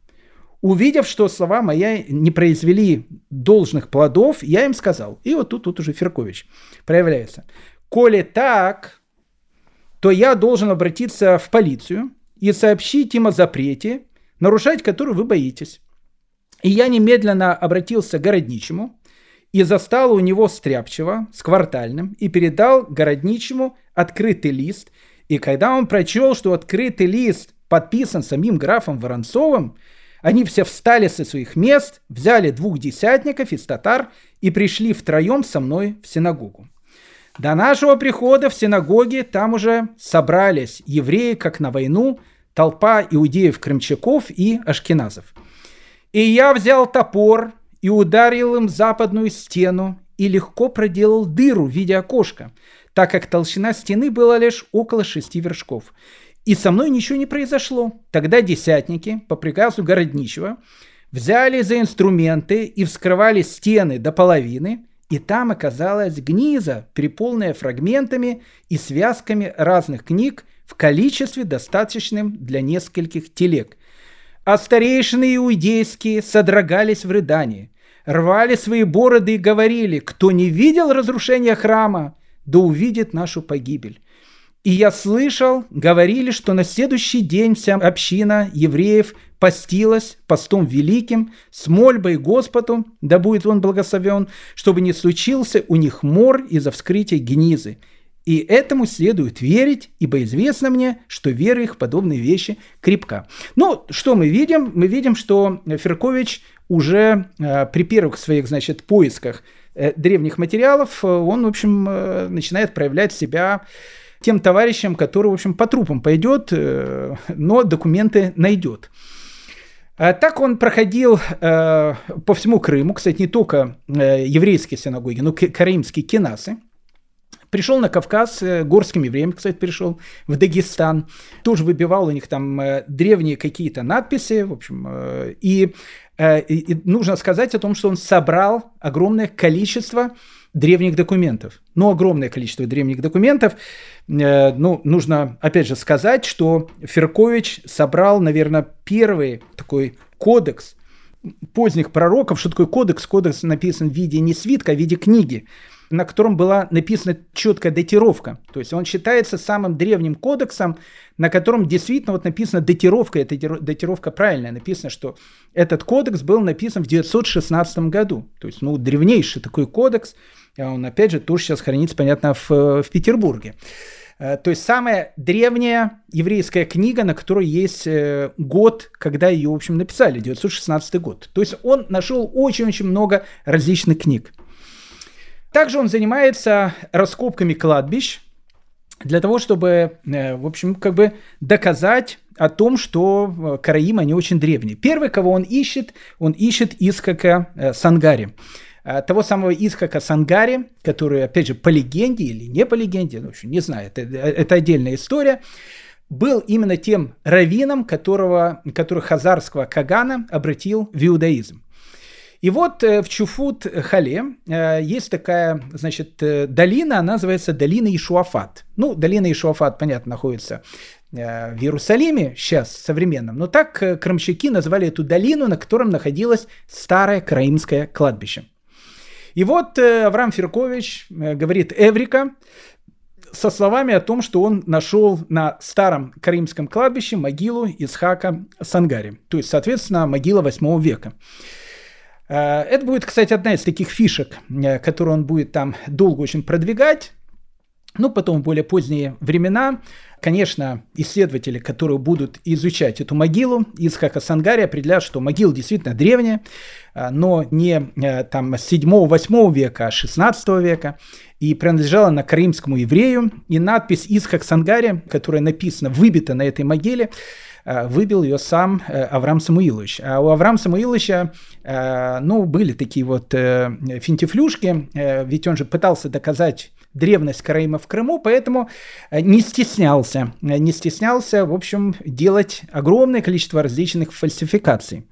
Увидев, что слова мои не произвели должных плодов, я им сказал. И вот тут, тут уже Феркович проявляется. Коли так, то я должен обратиться в полицию и сообщить им о запрете, нарушать который вы боитесь. И я немедленно обратился к городничему и застал у него стряпчего с квартальным и передал городничему открытый лист – и когда он прочел, что открытый лист подписан самим графом Воронцовым, они все встали со своих мест, взяли двух десятников из татар и пришли втроем со мной в синагогу. До нашего прихода в синагоге там уже собрались евреи, как на войну, толпа иудеев-крымчаков и ашкеназов. И я взял топор и ударил им западную стену и легко проделал дыру в виде окошка – так как толщина стены была лишь около шести вершков. И со мной ничего не произошло. Тогда десятники, по приказу городничего, взяли за инструменты и вскрывали стены до половины, и там оказалась гниза, переполненная фрагментами и связками разных книг в количестве достаточным для нескольких телег. А старейшины иудейские содрогались в рыдании, рвали свои бороды и говорили, кто не видел разрушения храма, да увидит нашу погибель. И я слышал, говорили, что на следующий день вся община евреев постилась постом великим, с мольбой Господу, да будет он благословен, чтобы не случился у них мор из-за вскрытия гнизы. И этому следует верить, ибо известно мне, что вера их подобные вещи крепка. Ну, что мы видим? Мы видим, что Феркович уже э, при первых своих, значит, поисках древних материалов, э, он, в общем, э, начинает проявлять себя тем товарищам, которые, в общем, по трупам пойдет, но документы найдет. Так он проходил э, по всему Крыму, кстати, не только э, еврейские синагоги, но и караимские кинасы. Пришел на Кавказ, э, горским кстати, пришел, в Дагестан. Тоже выбивал у них там э, древние какие-то надписи, в общем. Э, и, и нужно сказать о том, что он собрал огромное количество древних документов. Ну, огромное количество древних документов. Ну, нужно, опять же, сказать, что Феркович собрал, наверное, первый такой кодекс поздних пророков. Что такое кодекс? Кодекс написан в виде не свитка, а в виде книги на котором была написана четкая датировка. То есть он считается самым древним кодексом, на котором действительно вот написана датировка, эта датировка правильная, написано, что этот кодекс был написан в 916 году. То есть, ну, древнейший такой кодекс, а он, опять же, тоже сейчас хранится, понятно, в, в Петербурге. Э, то есть самая древняя еврейская книга, на которой есть э, год, когда ее, в общем, написали, 916 год. То есть он нашел очень-очень много различных книг. Также он занимается раскопками кладбищ для того, чтобы, э, в общем, как бы доказать о том, что э, караимы, они очень древние. Первый, кого он ищет, он ищет Искака э, Сангари. Того самого Искака Сангари, который, опять же, по легенде или не по легенде, ну, в общем, не знаю, это, это отдельная история, был именно тем раввином, которого, который хазарского Кагана обратил в иудаизм. И вот э, в Чуфут-Хале э, есть такая, значит, э, долина, она называется долина Ишуафат. Ну, долина Ишуафат, понятно, находится в Иерусалиме сейчас современном, но так крымщики назвали эту долину, на котором находилось старое краимское кладбище. И вот Авраам Феркович говорит Эврика со словами о том, что он нашел на старом крымском кладбище могилу Исхака Сангари, то есть, соответственно, могила 8 века. Э, это будет, кстати, одна из таких фишек, э, которую он будет там долго очень продвигать. Ну, потом в более поздние времена, конечно, исследователи, которые будут изучать эту могилу из Хакасангари, определяют, что могила действительно древняя, э, но не там 7-8 века, а 16 века, и принадлежала она крымскому еврею. И надпись из Хаксангари, которая написана, выбита на этой могиле, выбил ее сам э, Авраам Самуилович. А у Авраама Самуиловича, э, ну, были такие вот финтифлюшки, ведь он же пытался доказать древность Караима в Крыму, поэтому не стеснялся, не стеснялся, в общем, делать огромное количество различных фальсификаций.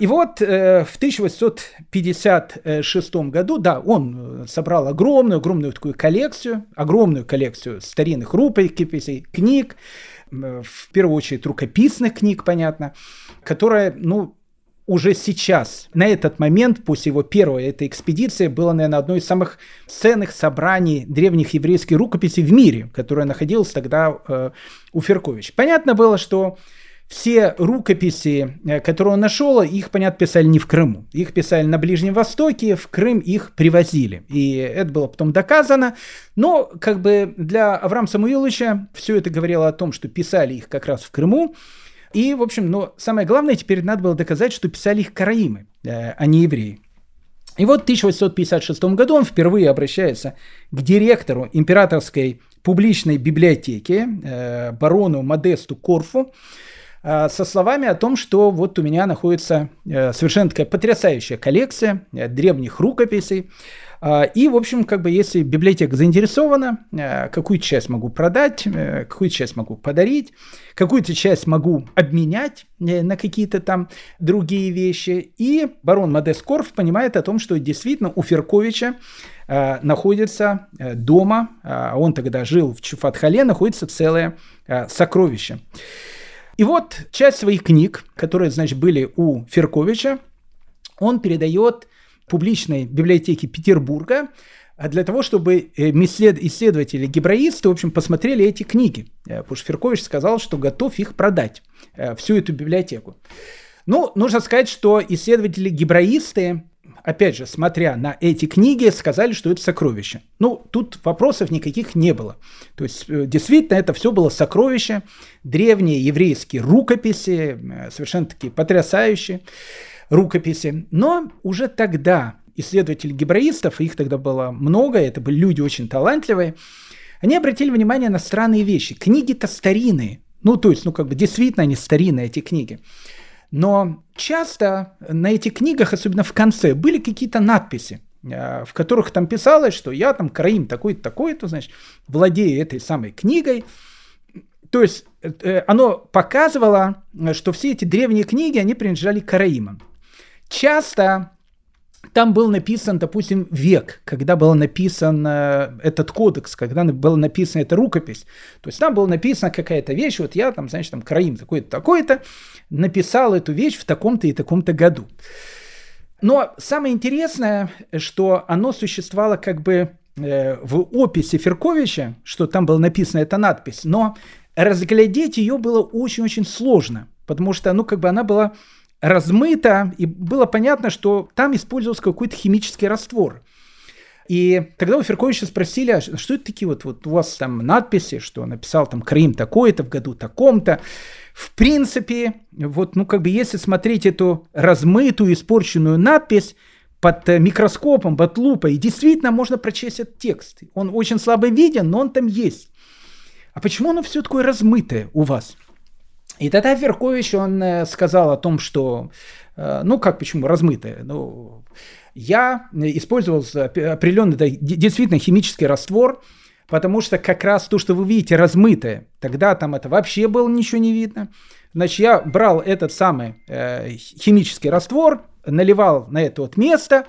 И вот в 1856 году, да, он собрал огромную, огромную такую коллекцию, огромную коллекцию старинных рукописей, книг, в первую очередь рукописных книг, понятно, которая, ну, уже сейчас, на этот момент, после его первой этой экспедиции, было, наверное, одной из самых ценных собраний древних еврейских рукописей в мире, которая находилась тогда э, у Феркович. Понятно было, что все рукописи, э, которые он нашел, их, понятно, писали не в Крыму. Их писали на Ближнем Востоке, в Крым их привозили. И это было потом доказано. Но как бы для Авраама Самуиловича все это говорило о том, что писали их как раз в Крыму. И, в общем, но самое главное, теперь надо было доказать, что писали их караимы, э, а не евреи. И вот в 1856 году он впервые обращается к директору императорской публичной библиотеки, э, барону Модесту Корфу, со словами о том, что вот у меня находится э, совершенно такая потрясающая коллекция э, древних рукописей. И, в общем, как бы если библиотека заинтересована, какую часть могу продать, какую часть могу подарить, какую-то часть могу обменять на какие-то там другие вещи. И барон Модест Корф понимает о том, что действительно у Ферковича находится дома, он тогда жил в Чуфатхале, находится целое сокровище. И вот часть своих книг, которые, значит, были у Ферковича, он передает публичной библиотеке Петербурга а для того, чтобы э, исследователи, гебраисты, в общем, посмотрели эти книги. Э, потому что Феркович сказал, что готов их продать, э, всю эту библиотеку. Ну, нужно сказать, что исследователи гебраисты опять же, смотря на эти книги, сказали, что это сокровище. Ну, тут вопросов никаких не было. То есть, э, действительно, это все было сокровище, древние еврейские рукописи, э, совершенно такие потрясающие рукописи. Но уже тогда исследователи гебраистов, их тогда было много, это были люди очень талантливые, они обратили внимание на странные вещи. Книги-то старинные. Ну, то есть, ну, как бы действительно они старинные, эти книги. Но часто на этих книгах, особенно в конце, были какие-то надписи, э, в которых там писалось, что я там Караим такой-то, такой-то, значит, владею этой самой книгой. То есть э, оно показывало, что все эти древние книги, они принадлежали Караимам. Часто там был написан, допустим, век, когда был написан этот кодекс, когда была написана эта рукопись. То есть там была написана какая-то вещь, вот я там, значит, там Краим такой-то, такой-то, написал эту вещь в таком-то и таком-то году. Но самое интересное, что оно существовало как бы э, в описи Ферковича, что там была написана эта надпись, но разглядеть ее было очень-очень сложно, потому что, ну, как бы она была размыто, и было понятно, что там использовался какой-то химический раствор. И когда у Ферковича спросили, а что это такие вот, вот у вас там надписи, что написал там Крым такой-то в году таком-то, в принципе, вот, ну, как бы, если смотреть эту размытую, испорченную надпись под э, микроскопом, под лупой, действительно можно прочесть этот текст. Он очень слабо виден, но он там есть. А почему оно все такое размытое у вас? И тогда Веркович, он э, сказал о том, что, э, ну как, почему, размытое, ну, я использовал определенный, действительно, химический раствор, потому что как раз то, что вы видите размытое, тогда там это вообще было ничего не видно. Значит, я брал этот самый э, химический раствор, наливал на это вот место,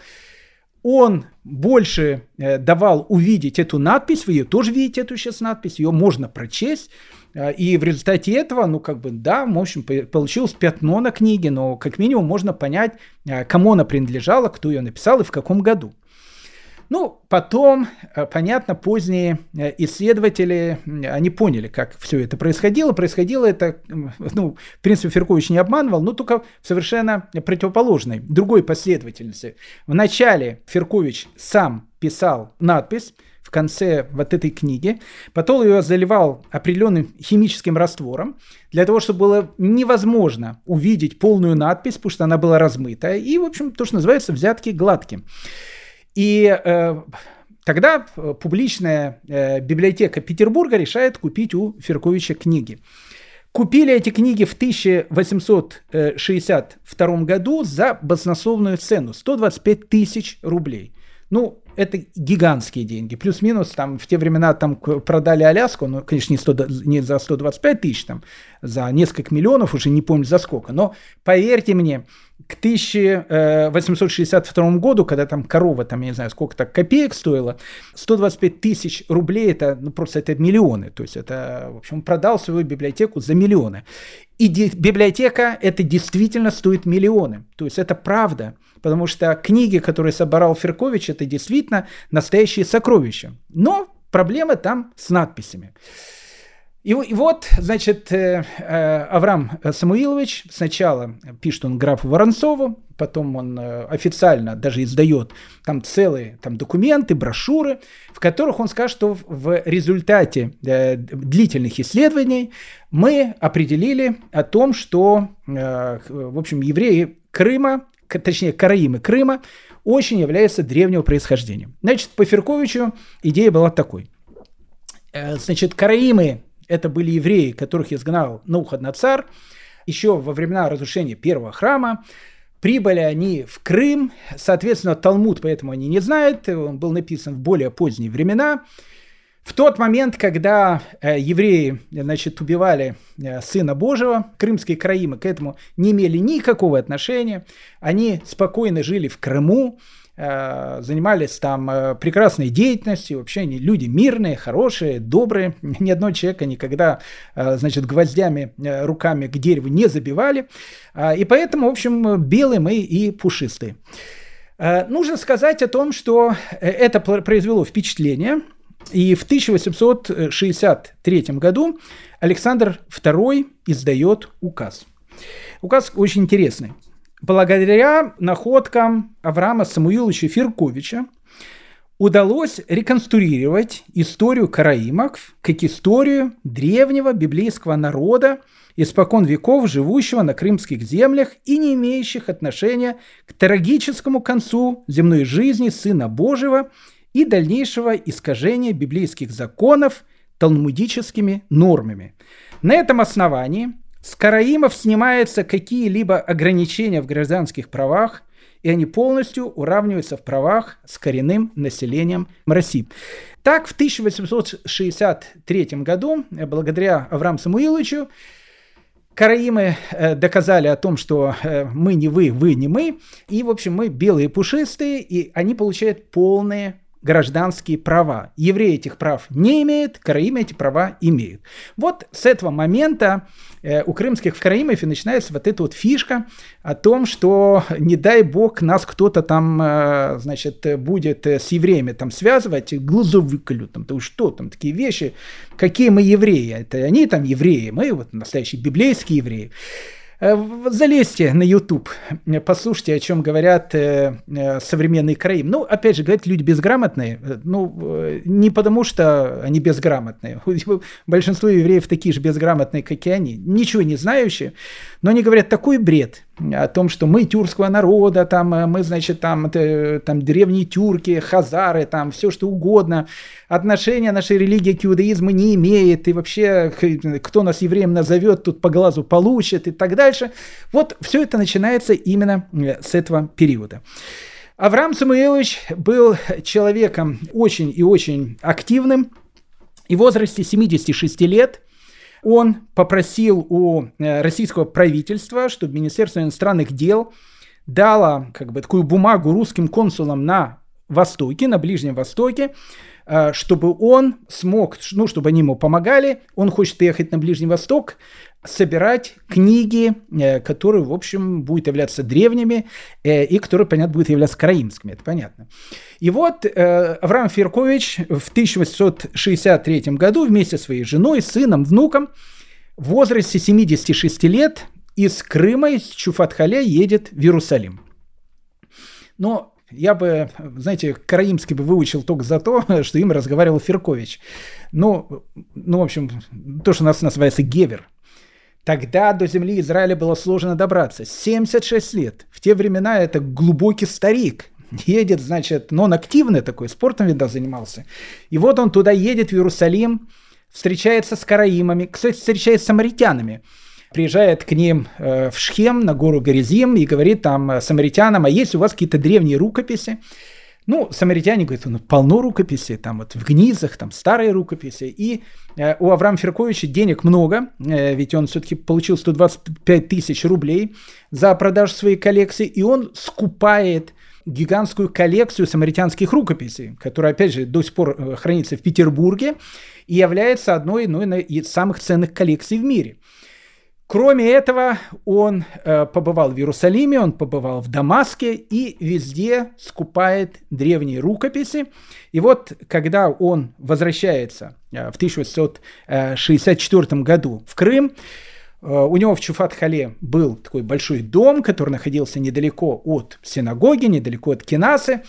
он больше э, давал увидеть эту надпись, вы ее тоже видите, эту сейчас надпись, ее можно прочесть, и в результате этого, ну, как бы, да, в общем, получилось пятно на книге, но как минимум можно понять, а, кому она принадлежала, кто ее написал и в каком году. Ну, потом, а, понятно, поздние исследователи, они поняли, как все это происходило. Происходило это, ну, в принципе, Феркович не обманывал, но только в совершенно противоположной, другой последовательности. Вначале Феркович сам писал надпись, в конце вот этой книги. Потом ее заливал определенным химическим раствором, для того, чтобы было невозможно увидеть полную надпись, потому что она была размытая. И, в общем, то, что называется взятки гладким. И э, тогда э, публичная э, библиотека Петербурга решает купить у Ферковича книги. Купили эти книги в 1862 году за баснословную цену 125 тысяч рублей. Ну, это гигантские деньги. Плюс-минус там в те времена там продали Аляску, ну, конечно, не, 100, не за 125 тысяч, там, за несколько миллионов, уже не помню за сколько. Но поверьте мне, к 1862 году, когда там корова, там, я не знаю, сколько так копеек стоила, 125 тысяч рублей, это ну, просто это миллионы. То есть это, в общем, продал свою библиотеку за миллионы. И библиотека это действительно стоит миллионы. То есть это правда. Потому что книги, которые собирал Феркович, это действительно настоящие сокровища. Но проблемы там с надписями. И, и вот, значит, э, э, Авраам Самуилович сначала пишет он графу Воронцову, потом он э, официально даже издает там целые там, документы, брошюры, в которых он скажет, что в результате длительных исследований мы определили о том, что, в общем, евреи Крыма точнее, караимы Крыма, очень является древнего происхождения. Значит, по Ферковичу идея была такой. Э, значит, караимы – это были евреи, которых изгнал Навуходоносор еще во времена разрушения первого храма. Прибыли они в Крым, соответственно, Талмуд поэтому они не знают, он был написан в более поздние времена – в тот момент, когда э, евреи значит, убивали э, Сына Божьего, крымские краимы к этому не имели никакого отношения. Они спокойно жили в Крыму, э, занимались там э, прекрасной деятельностью. Вообще они люди мирные, хорошие, добрые. Ни одного человека никогда э, значит, гвоздями э, руками к дереву не забивали. Э, и поэтому, в общем, белые мы и пушистые. Нужно сказать о том, что это произвело впечатление – и в 1863 году Александр II издает указ. Указ очень интересный. Благодаря находкам Авраама Самуиловича Фирковича удалось реконструировать историю караимов как историю древнего библейского народа, испокон веков живущего на крымских землях и не имеющих отношения к трагическому концу земной жизни Сына Божьего и дальнейшего искажения библейских законов талмудическими нормами. На этом основании с караимов снимаются какие-либо ограничения в гражданских правах, и они полностью уравниваются в правах с коренным населением России. Так, в 1863 году, благодаря Аврааму Самуиловичу, Караимы э, доказали о том, что э, мы не вы, вы не мы. И, в общем, мы белые пушистые, и они получают полные гражданские права. Евреи этих прав не имеют, караимы эти права имеют. Вот с этого момента э, у крымских караимов и начинается вот эта вот фишка о том, что не дай бог нас кто-то там, э, значит, будет э, с евреями там связывать, глазу выколют, там, то что там, такие вещи, какие мы евреи, это они там евреи, мы вот настоящие библейские евреи. Э, залезьте на YouTube, послушайте, о чем говорят э, э, современные Караим. Ну, опять же, говорят люди безграмотные. Ну, не потому что они безграмотные. Большинство евреев такие же безграмотные, как и они. Ничего не знающие. Но они говорят такой бред о том, что мы тюркского народа, там, мы, значит, там, там древние тюрки, хазары, там, все что угодно. Отношения нашей религии к иудаизму не имеет. И вообще, кто нас евреем назовет, тут по глазу получит и так дальше. Вот все это начинается именно э, с этого периода. Авраам Самуилович был человеком очень и очень активным. И в возрасте 76 лет – он попросил у э, российского правительства, чтобы Министерство иностранных дел дало как бы такую бумагу русским консулам на Востоке, на Ближнем Востоке, чтобы он смог, ну, чтобы они ему помогали. Он хочет ехать на Ближний Восток, собирать книги, э, которые, в общем, будут являться древними и которые, понятно, будут являться караимскими, это понятно. И вот э, Авраам Феркович в 1863 году вместе со своей женой, сыном, внуком в возрасте 76 лет из Крыма, из Чуфатхаля едет в Иерусалим. Но я бы, знаете, караимский бы выучил только за то, что им разговаривал Феркович. Ну, ну, в общем, то, что у нас называется гевер. Тогда до земли Израиля было сложно добраться. 76 лет. В те времена это глубокий старик едет, значит, но он активный такой, спортом, видно, занимался. И вот он туда едет, в Иерусалим, встречается с караимами, кстати, встречается с самаритянами. Приезжает к ним э, в Шхем, на гору Горизим, и говорит там э, самаритянам, а есть у вас какие-то древние рукописи? Ну, самаритяне говорят, ну, полно рукописей, там вот в Гнизах, там старые рукописи. И э, у Авраама Ферковича денег много, э, ведь он все-таки получил 125 тысяч рублей за продажу своей коллекции, и он скупает гигантскую коллекцию самаритянских рукописей, которая, опять же, до сих пор э, хранится в Петербурге и является одной ну, из самых ценных коллекций в мире. Кроме этого, он э, побывал в Иерусалиме, он побывал в Дамаске и везде скупает древние рукописи. И вот, когда он возвращается э, в 1864 году в Крым, Э, у него в Чуфат-Хале был такой большой дом, который находился недалеко от синагоги, недалеко от Кинасы.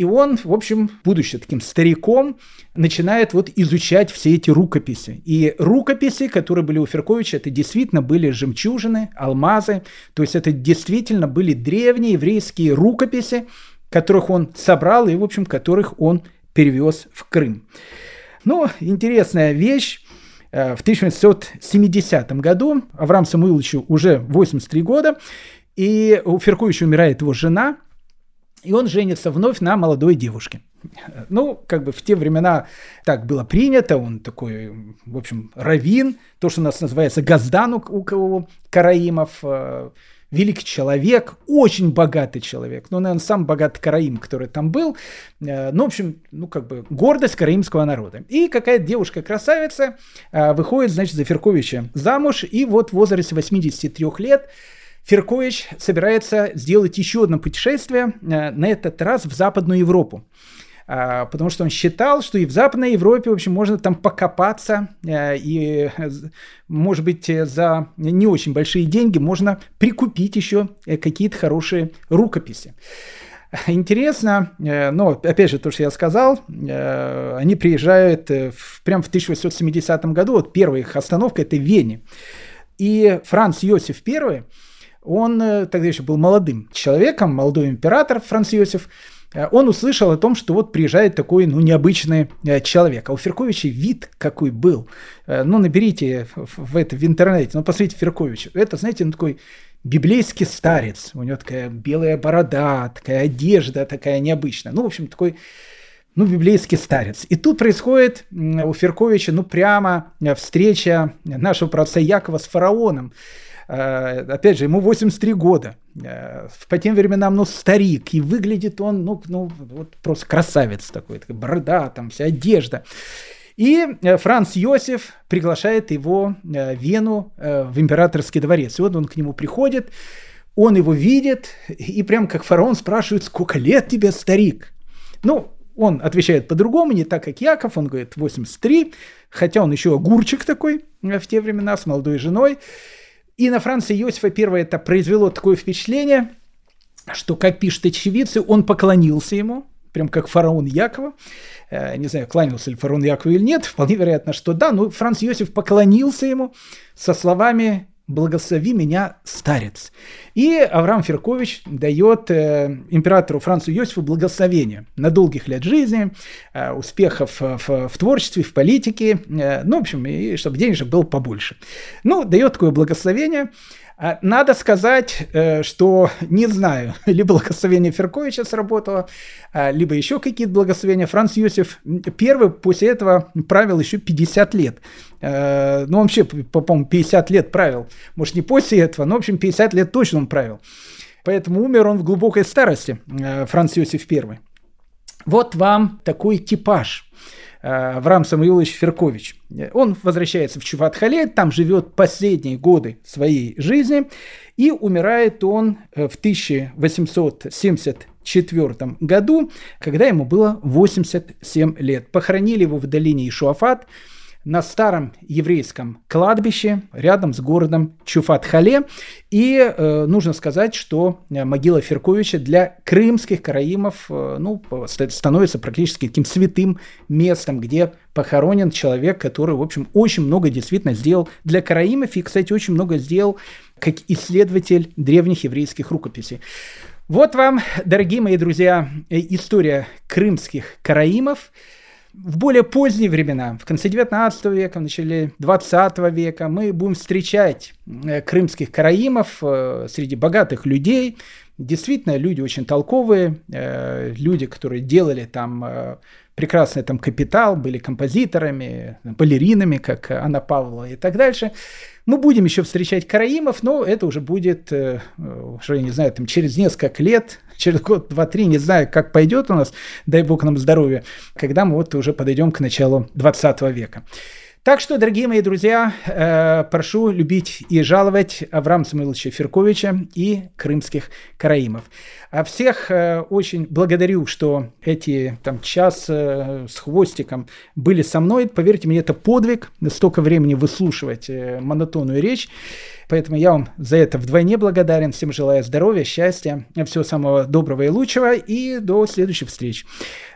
И он, в общем, будучи таким стариком, начинает вот изучать все эти рукописи. И рукописи, которые были у Ферковича, это действительно были жемчужины, алмазы. То есть это действительно были древние еврейские рукописи, которых он собрал и, в общем, которых он перевез в Крым. Ну, интересная вещь. Э, в 1970 году Авраам Самуиловичу уже 83 года, и у Ферковича умирает его жена, и он женится вновь на молодой девушке. Ну, как бы в те времена так было принято, он такой, в общем, равин, то, что у нас называется газдан у, у караимов, э, великий человек, очень богатый человек. Ну, наверное, сам богатый караим, который там был. Э, ну, в общем, ну, как бы гордость караимского народа. И какая-то девушка-красавица э, выходит, значит, за Ферковича замуж, и вот в возрасте 83 лет Феркович собирается сделать еще одно путешествие, э, на этот раз в Западную Европу. А, потому что он считал, что и в Западной Европе, в общем, можно там покопаться, э, и, может быть, за не очень большие деньги можно прикупить еще э, какие-то хорошие рукописи. Интересно, э, но опять же то, что я сказал, они приезжают прямо в 1870 году, вот первая их остановка это в Вене. И Франц Иосиф I, он тогда еще был молодым человеком, молодой император Франц Иосиф, э, он услышал о том, что вот приезжает такой, ну, необычный э, человек. А у Ферковича вид какой был. Э, ну, наберите в, это в интернете, ну, посмотрите Ферковича. Это, знаете, ну, такой библейский старец. У него такая белая борода, такая одежда такая необычная. Ну, в общем, такой ну, библейский старец. И тут происходит у Ферковича, ну, прямо встреча нашего праотца Якова с фараоном. Э, опять же, ему 83 года. Э, по тем временам, ну, старик. И выглядит он, ну, ну вот просто красавец такой. такой борода, там вся одежда. И э, Франц Йосиф приглашает его в Вену в императорский дворец. И вот он к нему приходит, он его видит, и прям как фараон спрашивает, сколько лет тебе, старик? Ну, он отвечает по-другому, не так, как Яков, он говорит 83, хотя он еще огурчик такой в те времена с молодой женой. И на Франца Иосифа I это произвело такое впечатление, что, как пишут очевидцы, он поклонился ему, прям как фараон Якова. Э, не знаю, кланялся ли фараон Якова или нет, вполне вероятно, что да, но Франц Иосиф поклонился ему со словами благослови меня, старец. И Авраам Феркович дает э, императору Францу Иосифу благословение на долгих лет жизни, э, успехов в, в, в творчестве, в политике, э, ну, в общем, и чтобы денежек было побольше. Ну, дает такое благословение. А, надо сказать, э, что не знаю, либо благословение Ферковича сработало, а, либо еще какие-то благословения. Франц Юсиф первый после этого правил еще 50 лет. Э, ну, вообще, по-моему, 50 лет правил. Может, не после этого, но, в общем, 50 лет точно он правил. Поэтому умер он в глубокой старости, э, Франц Иосиф I. Вот вам такой типаж – Авраам Самуилович Феркович. Он возвращается в Чуватхале, там живет последние годы своей жизни, и умирает он э, в 1874 году, когда ему было 87 лет. Похоронили его в долине Ишуафат, на старом еврейском кладбище рядом с городом Чуфат-Хале. И э, нужно сказать, что э, могила Ферковича для крымских караимов э, ну, становится практически таким святым местом, где похоронен человек, который, в общем, очень много действительно сделал для караимов и, кстати, очень много сделал как исследователь древних еврейских рукописей. Вот вам, дорогие мои друзья, э, история крымских караимов – в более поздние времена, в конце 19 века, в начале 20 века, мы будем встречать э, крымских караимов э, среди богатых людей. Действительно, люди очень толковые, э, люди, которые делали там прекрасный там капитал, были композиторами, балеринами, как Анна Павлова и так дальше. Мы будем еще встречать караимов, но это уже будет, уже, не знаю, там через несколько лет, через год, два, три, не знаю, как пойдет у нас, дай бог нам здоровья, когда мы вот уже подойдем к началу 20 века. Так что, дорогие мои друзья, э, прошу любить и жаловать Авраама Самуиловича Ферковича и крымских караимов. А всех э, очень благодарю, что эти там час э, с хвостиком были со мной. Поверьте мне, это подвиг, столько времени выслушивать монотонную речь. Поэтому я вам за это вдвойне благодарен. Всем желаю здоровья, счастья, всего самого доброго и лучшего. И до следующих встреч.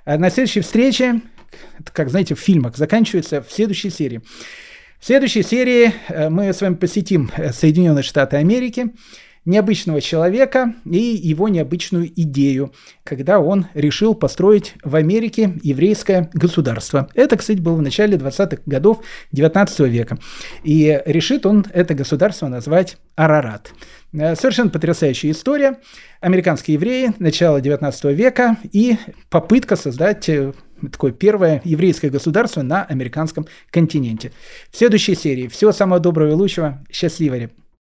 А на следующей встрече, как знаете, в фильмах, заканчивается в следующей серии. В следующей серии э, мы с вами посетим э, Соединенные Штаты Америки необычного человека и его необычную идею, когда он решил построить в Америке еврейское государство. Это, кстати, было в начале 20-х годов 19 века. И решит он это государство назвать Арарат. Э, совершенно потрясающая история. Американские евреи, начала 19 века и попытка создать такое первое еврейское государство на американском континенте. В следующей серии. Всего самого доброго и лучшего. Счастливо!